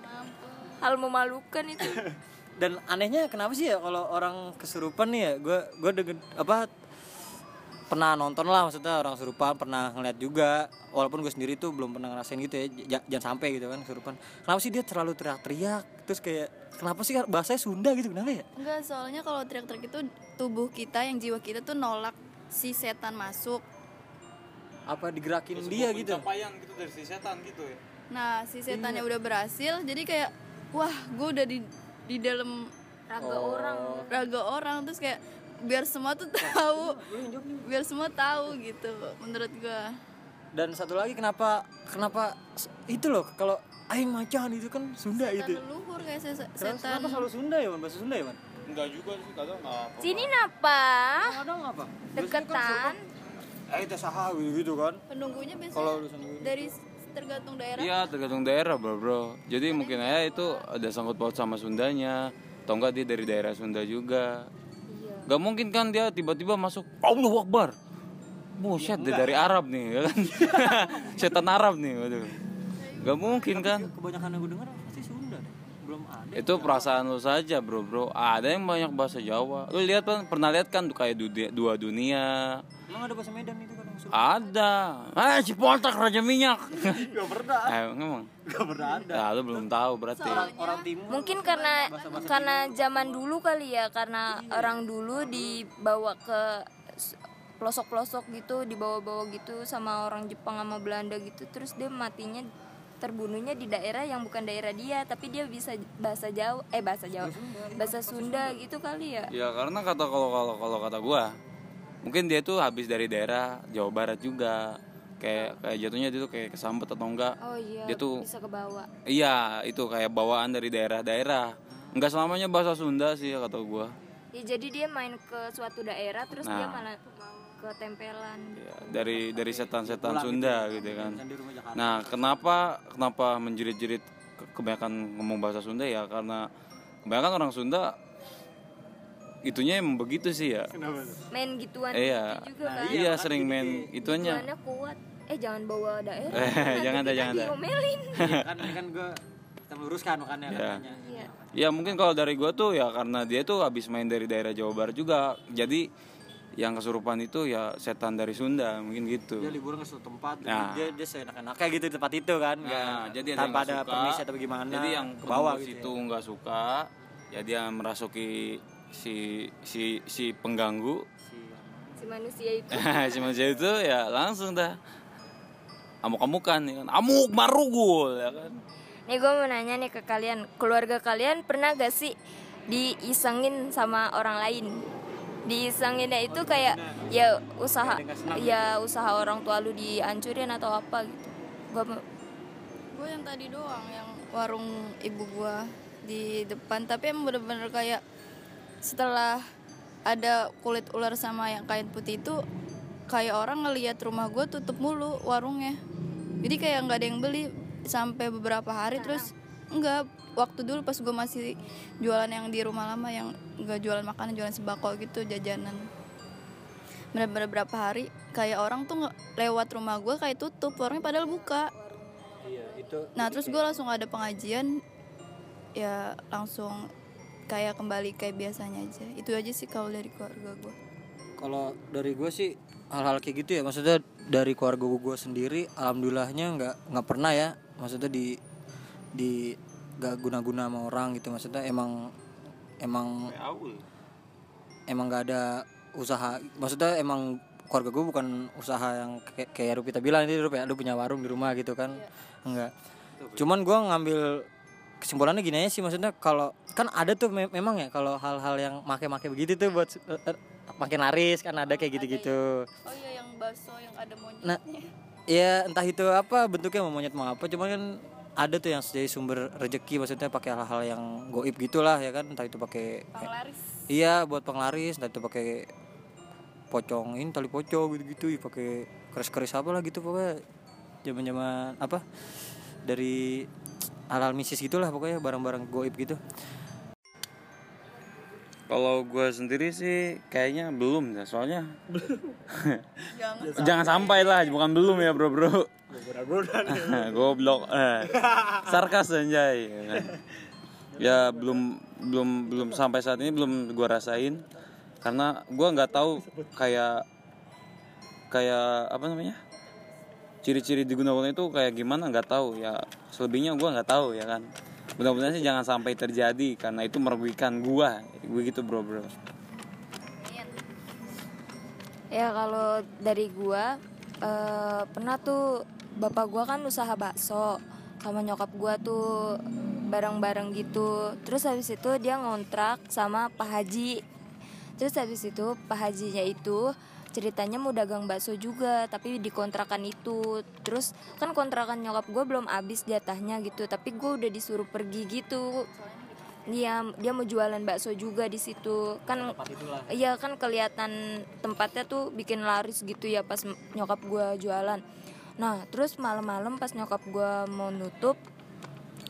Hal memalukan itu. dan anehnya kenapa sih ya kalau orang kesurupan nih ya? Gue gue apa pernah nonton lah maksudnya orang kesurupan pernah ngeliat juga. Walaupun gue sendiri tuh belum pernah ngerasain gitu ya j- jangan sampai gitu kan kesurupan. Kenapa sih dia terlalu teriak-teriak? Terus kayak kenapa sih bahasanya Sunda gitu kenapa ya? Enggak soalnya kalau teriak-teriak itu tubuh kita yang jiwa kita tuh nolak si setan masuk. Apa digerakin dia gitu? Pencapaian gitu dari si setan gitu ya. nah si setannya udah berhasil jadi kayak wah gue udah di di dalam raga orang raga orang. Terus kayak biar semua tuh tahu. Biar semua tahu gitu menurut gue dan satu lagi kenapa kenapa itu loh kalau aing macan itu kan Sunda setan itu leluhur kayak se- kenapa, setan. kenapa selalu Sunda ya man bahasa Sunda ya man Enggak juga sih, kadang apa. sini napa? Kadang apa? Deketan. Eh itu saha gitu kan? Penunggunya biasanya Kalau dari tergantung daerah. Iya tergantung daerah bro bro. Jadi mungkin aja itu ada sangkut paut sama Sundanya. Atau enggak dia dari daerah Sunda juga. Gak mungkin kan dia tiba-tiba masuk Allah Akbar. Buset dia dari Arab nih ya kan. Setan Arab nih waduh. Gak mungkin kan. kebanyakan yang gue dengar pasti Sunda deh belum ada Itu perasaan lu saja bro bro. Ada yang banyak bahasa Jawa. Lu lihat kan pernah lihat kan kayak du- dua dunia. Emang ada bahasa Medan itu kan maksud Ada. Ah si Pontak Raja Minyak. gak pernah eh, emang. gak pernah ada Ya lu belum tahu berarti. orang timur mungkin karena karena zaman dulu kali ya karena orang dulu dibawa ke pelosok-pelosok gitu dibawa-bawa gitu sama orang Jepang sama Belanda gitu terus dia matinya terbunuhnya di daerah yang bukan daerah dia tapi dia bisa bahasa Jawa eh bahasa Jawa bahasa Sunda gitu kali ya Ya karena kata kalau kalau kalau kata gua mungkin dia tuh habis dari daerah Jawa Barat juga. Kayak kayak jatuhnya dia tuh kayak kesambet atau enggak. Oh iya Dia tuh- bisa ke bawah iya itu kayak bawaan dari daerah-daerah. Enggak selamanya bahasa Sunda sih kata gua. Ya jadi dia main ke suatu daerah terus dia Nah. malah ketempelan ya, dari dari setan-setan Sunda gitu kan. Di rumah Jakarta. Nah kenapa kenapa menjerit-jerit ke- kebanyakan ngomong bahasa Sunda? Ya karena kebanyakan orang Sunda itunya emang begitu sih ya main gituan Iya. gitu juga kan iya sering main ituannya Gituannya kuat eh jangan bawa daerah Eh, nanti jangan dah, kita jangan diomelin Iya kan ini kan gue kita meluruskan makanya Iya. katanya iya Ya mungkin kalau dari gua tuh ya karena dia tuh habis main dari daerah Jawa Barat juga. Jadi yang kesurupan itu ya setan dari Sunda mungkin gitu. dia liburan ke suatu tempat Nah. dia dia seenak-enaknya gitu di tempat itu kan Nah, nggak- jadi ada tanpa yang ada suka. permisi atau gimana Jadi yang ke bawah gitu situ nggak suka, ya dia merasuki si si si pengganggu. Si manusia itu. Si manusia itu ya langsung dah. Amuk-amukan ya kan. Amuk marugul ya kan. nih gue mau nanya nih ke kalian. Keluarga kalian pernah gak sih diisengin sama orang lain? Diisenginnya itu kayak ya usaha ya usaha orang tua lu dihancurin atau apa gitu. Gue gue yang tadi doang yang warung ibu gue di depan. Tapi emang bener-bener kayak setelah ada kulit ular sama yang kain putih itu kayak orang ngelihat rumah gue tutup mulu warungnya. Jadi kayak nggak ada yang beli. Sampai beberapa hari terus enggak waktu dulu pas gue masih jualan yang di rumah lama yang nggak jualan makanan jualan sembako gitu jajanan. Bener-bener berapa hari kayak orang tuh lewat rumah gue kayak tutup warungnya padahal buka. Iya itu Nah terus gue langsung ada pengajian. Ya langsung kayak kembali kayak biasanya aja. Itu aja sih kalau dari keluarga gue. kalau dari gue sih hal-hal kayak gitu ya. Maksudnya dari keluarga gue sendiri alhamdulillahnya nggak nggak pernah ya. Maksudnya di di gak guna-guna sama orang gitu. Maksudnya emang emang emang nggak ada usaha. Maksudnya emang keluarga gue bukan usaha yang kayak kayak Rupita bilang ini Rup ya lu punya warung di rumah gitu kan. Enggak cuman gue ngambil kesimpulannya gini aja sih maksudnya kalau kan ada tuh me- memang ya kalau hal-hal yang make-make begitu tuh buat eh, makin laris kan ada kayak gitu-gitu Oh iya yang bakso yang ada monyet. nah ya entah itu apa bentuknya mau monyet mau apa cuman kan ada tuh yang jadi sumber rezeki maksudnya pakai hal-hal yang goib gitulah ya kan entah itu pakai Panglaris. Iya buat penglaris, entah itu pakai pocongin tali pocong gitu-gitu, ya pakai keris-keris apa lah gitu pokoknya zaman-zaman apa dari halal misis gitulah pokoknya barang-barang goib gitu. Kalau gue sendiri sih kayaknya belum ya soalnya Jangan. jangan sampai lah bukan belum ya bro bro goblok eh. sarkas anjay ya belum belum belum sampai saat ini belum gua rasain karena gua nggak tahu kayak kayak apa namanya ciri-ciri digunakan itu kayak gimana nggak tahu. Ya selebihnya gua nggak tahu ya kan. Mudah-mudahan sih jangan sampai terjadi karena itu merugikan gua. Begitu bro bro. Ya kalau dari gua eh, pernah tuh bapak gua kan usaha bakso sama nyokap gue tuh bareng-bareng gitu. Terus habis itu dia ngontrak sama Pak Haji. Terus habis itu Pak Hajinya itu ceritanya mau dagang bakso juga tapi di kontrakan itu. Terus kan kontrakan nyokap gue belum habis jatahnya gitu tapi gue udah disuruh pergi gitu. Dia dia mau jualan bakso juga di situ. Kan iya kan kelihatan tempatnya tuh bikin laris gitu ya pas nyokap gue jualan. Nah terus malam-malam pas nyokap gue mau nutup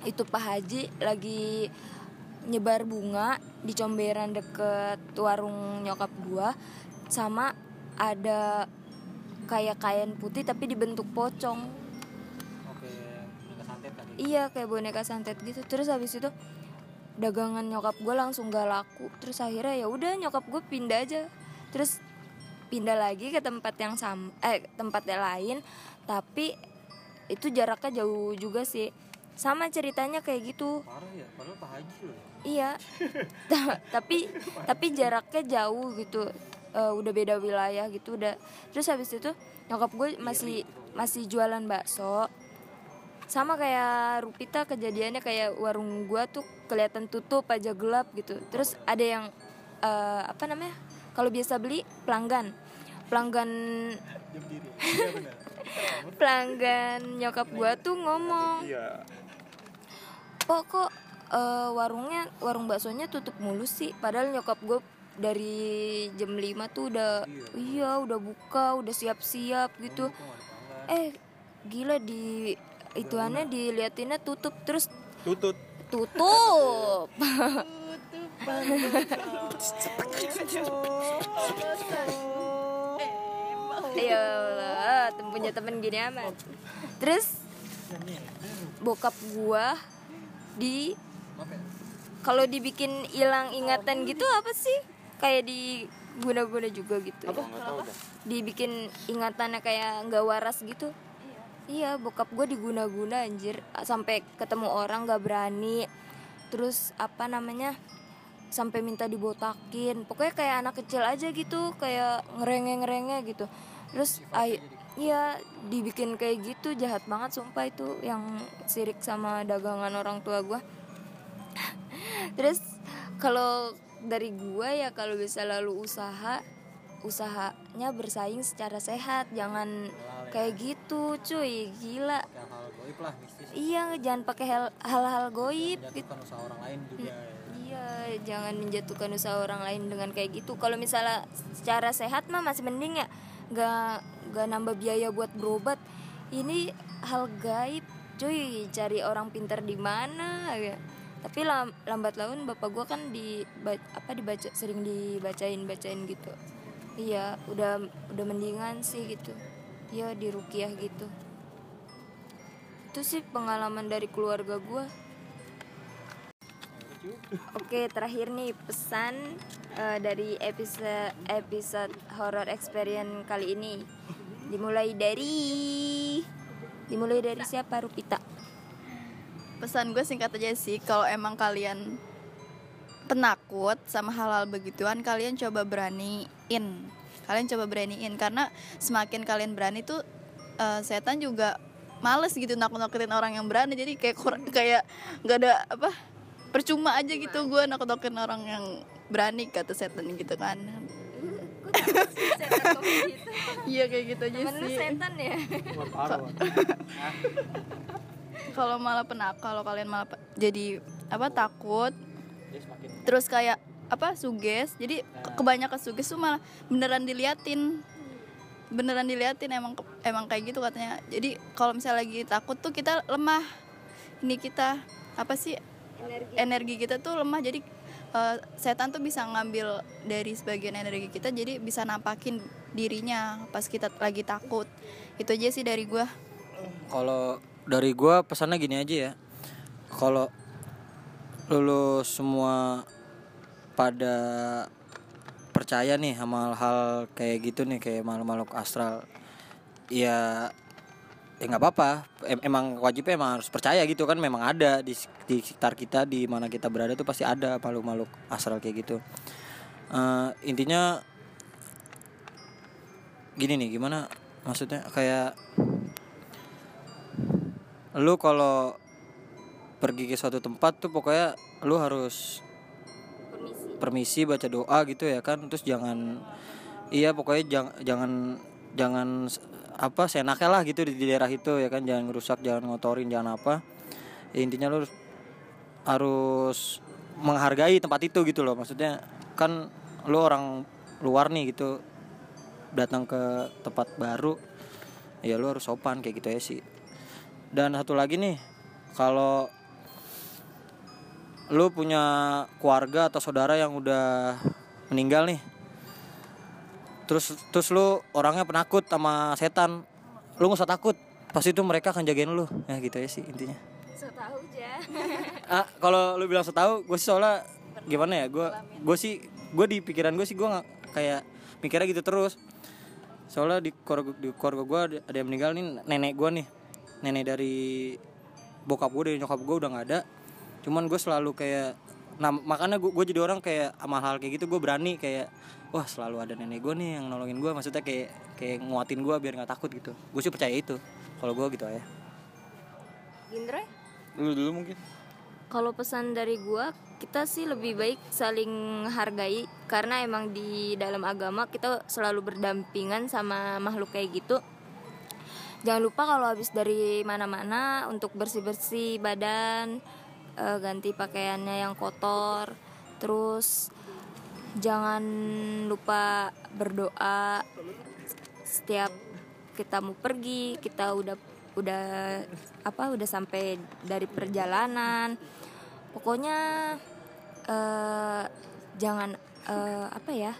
itu Pak Haji lagi nyebar bunga di comberan deket warung nyokap gue sama ada kayak kain putih tapi dibentuk pocong Oke, boneka santet tadi. Iya kayak boneka santet gitu. Terus habis itu dagangan nyokap gue langsung gak laku. Terus akhirnya ya udah nyokap gue pindah aja. Terus pindah lagi ke tempat yang sama eh tempat yang lain tapi itu jaraknya jauh juga sih. Sama ceritanya kayak gitu. Parah ya, padahal Pak Haji loh. Iya. Ta- tapi tapi jaraknya jauh gitu. Eh, udah beda wilayah gitu udah. Terus habis itu nyokap gue masih masih jualan bakso. Sama kayak Rupita kejadiannya kayak warung gua tuh kelihatan tutup aja gelap gitu. Terus ada yang eh, apa namanya? Kalau biasa beli pelanggan. Pelanggan pelanggan nyokap gua tuh ngomong kok kok eh, warungnya warung baksonya tutup mulu sih padahal nyokap gue dari jam 5 tuh udah iya. udah buka udah siap-siap gitu. Eh gila di ituannya diliatinnya tutup terus Tutut. tutup. Ya Allah punya temen gini amat. Terus bokap gua di kalau dibikin hilang ingatan gitu apa sih kayak di guna-guna juga gitu ya. dibikin ingatannya kayak nggak waras gitu. Iya. Bokap gue diguna-guna anjir. Sampai ketemu orang nggak berani. Terus apa namanya? Sampai minta dibotakin. Pokoknya kayak anak kecil aja gitu kayak ngerenge-ngerenge gitu. Terus ay iya dibikin kayak gitu jahat banget sumpah itu yang sirik sama dagangan orang tua gue terus kalau dari gua ya kalau bisa lalu usaha usahanya bersaing secara sehat jangan kayak gitu cuy gila hal goib lah mistis iya jangan pakai hal- hal-hal goib gitu jatuhkan usaha orang lain juga Iya, jangan menjatuhkan usaha orang lain dengan kayak gitu. Kalau misalnya secara sehat mah masih mending ya, nggak nggak nambah biaya buat berobat. Ini hal gaib, cuy. Cari orang pintar di mana? ya. Tapi lam- lambat laun bapak gua kan di apa dibaca sering dibacain bacain gitu. Iya, udah udah mendingan sih gitu. Iya di rukiah gitu. Itu sih pengalaman dari keluarga gua. Oke, terakhir nih pesan eh, dari episode episode horror experience kali ini. Dimulai dari dimulai dari siapa Rupita? Pesan gue singkat aja sih kalau emang kalian penakut sama hal-hal begituan kalian coba beraniin. Kalian coba beraniin karena semakin kalian berani tuh eh, setan juga males gitu nakut-nakutin orang yang berani. Jadi kayak kurang kayak nggak ada apa percuma aja gitu gue nakut-nakutin orang yang berani kata setan gitu kan. Iya kayak gitu aja Temen lu sih. setan ya? Kalau malah penak kalau kalian malah jadi apa takut. Terus kayak apa suges. Jadi ke- kebanyakan suges tuh malah beneran diliatin. Beneran diliatin emang emang kayak gitu katanya. Jadi kalau misalnya lagi takut tuh kita lemah. Ini kita apa sih energi, kita tuh lemah. Jadi eh, setan tuh bisa ngambil dari sebagian energi kita jadi bisa nampakin dirinya pas kita lagi takut. Itu aja sih dari gua. Kalau dari gua pesannya gini aja ya. Kalau lulus semua pada percaya nih sama hal kayak gitu nih kayak makhluk-makhluk astral ya ya nggak apa-apa. Em- emang wajibnya emang harus percaya gitu kan memang ada di, di sekitar kita di mana kita berada tuh pasti ada makhluk-makhluk astral kayak gitu. Eh, intinya gini nih gimana maksudnya? Kayak lu kalau pergi ke suatu tempat tuh pokoknya lu harus permisi baca doa gitu ya kan. Terus jangan iya pokoknya jangan jangan jangan apa seenaknya lah gitu di, di daerah itu ya kan. Jangan ngerusak jangan ngotorin jangan apa. Ya, intinya lu harus, harus menghargai tempat itu gitu loh. Maksudnya kan lu orang luar nih gitu datang ke tempat baru ya lu harus sopan kayak gitu ya sih dan satu lagi nih kalau lu punya keluarga atau saudara yang udah meninggal nih terus terus lu orangnya penakut sama setan lu nggak usah takut. Pasti itu mereka akan jagain lu. Ya gitu ya sih intinya. So tahu aja. Ah kalau lu bilang setahu gue sih soalnya gimana ya gue gue sih gue di pikiran gue sih gue nggak kayak mikirnya gitu terus. Soalnya di keluarga di keluarga gue ada, ada yang meninggal nih nenek gue nih nenek dari bokap gue dari nyokap gue udah nggak ada. Cuman gue selalu kayak nah makanya gue jadi orang kayak sama hal kayak gitu gue berani kayak wah selalu ada nenek gue nih yang nolongin gue maksudnya kayak kayak nguatin gue biar nggak takut gitu. Gue sih percaya itu kalau gue gitu ya Indra? Lu dulu mungkin. Kalau pesan dari gua, kita sih lebih baik saling hargai. Karena emang di dalam agama kita selalu berdampingan sama makhluk kayak gitu. Jangan lupa kalau habis dari mana-mana untuk bersih-bersih badan, eh, ganti pakaiannya yang kotor, terus jangan lupa berdoa. Setiap kita mau pergi, kita udah udah apa udah sampai dari perjalanan. Pokoknya eh, jangan eh, apa ya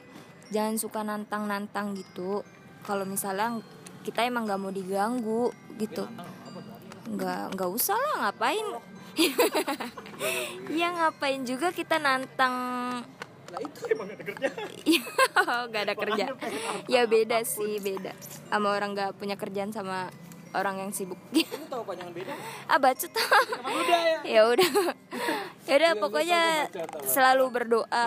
jangan suka nantang-nantang gitu. Kalau misalnya kita emang nggak mau diganggu gitu nggak nggak usah lah ngapain ya ngapain juga kita nantang Iya, gak ada kerja. Ya beda sih, beda. Sama orang gak punya kerjaan sama orang yang sibuk. tahu panjangan beda ah bacot. ya udah. Ya udah pokoknya selalu berdoa.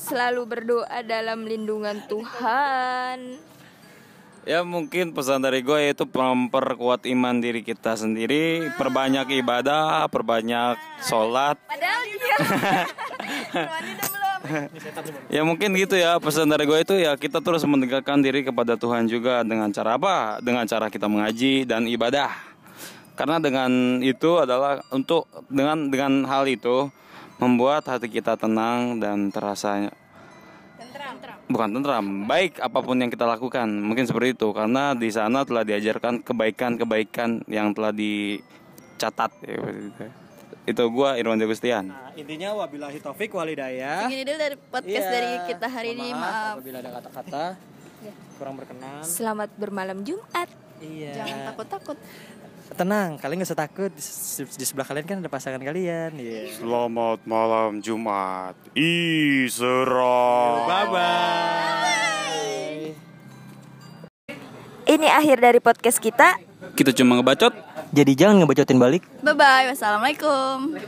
Selalu berdoa dalam lindungan Tuhan. Ya mungkin pesan dari gue yaitu memperkuat iman diri kita sendiri, perbanyak ibadah, perbanyak sholat. Padahal dia. Ya mungkin gitu ya pesan dari gue itu ya kita terus mendekatkan diri kepada Tuhan juga dengan cara apa? Dengan cara kita mengaji dan ibadah. Karena dengan itu adalah untuk dengan dengan hal itu membuat hati kita tenang dan terasa bukan tentram baik apa pun yang kita lakukan mungkin seperti itu karena di sana telah diajarkan kebaikan-kebaikan yang telah dicatat ya, itu gua Irwan Degustian Nah, intinya wabillahi taufik walhidayah. Segini dulu dari podcast Iya, dari kita hari mohon ini. maaf Maaf. apabila ada kata-kata kurang berkenan. Selamat bermalam Jumat. Iya. Jangan takut-takut. Tenang, kalian gak usah takut. Di, sebelah kalian kan ada pasangan kalian. Iya. Selamat malam Jumat Isra Bye bye. Ini akhir dari podcast kita. Kita cuma ngebacot Jadi jangan ngebacotin balik. Bye bye. Wassalamualaikum.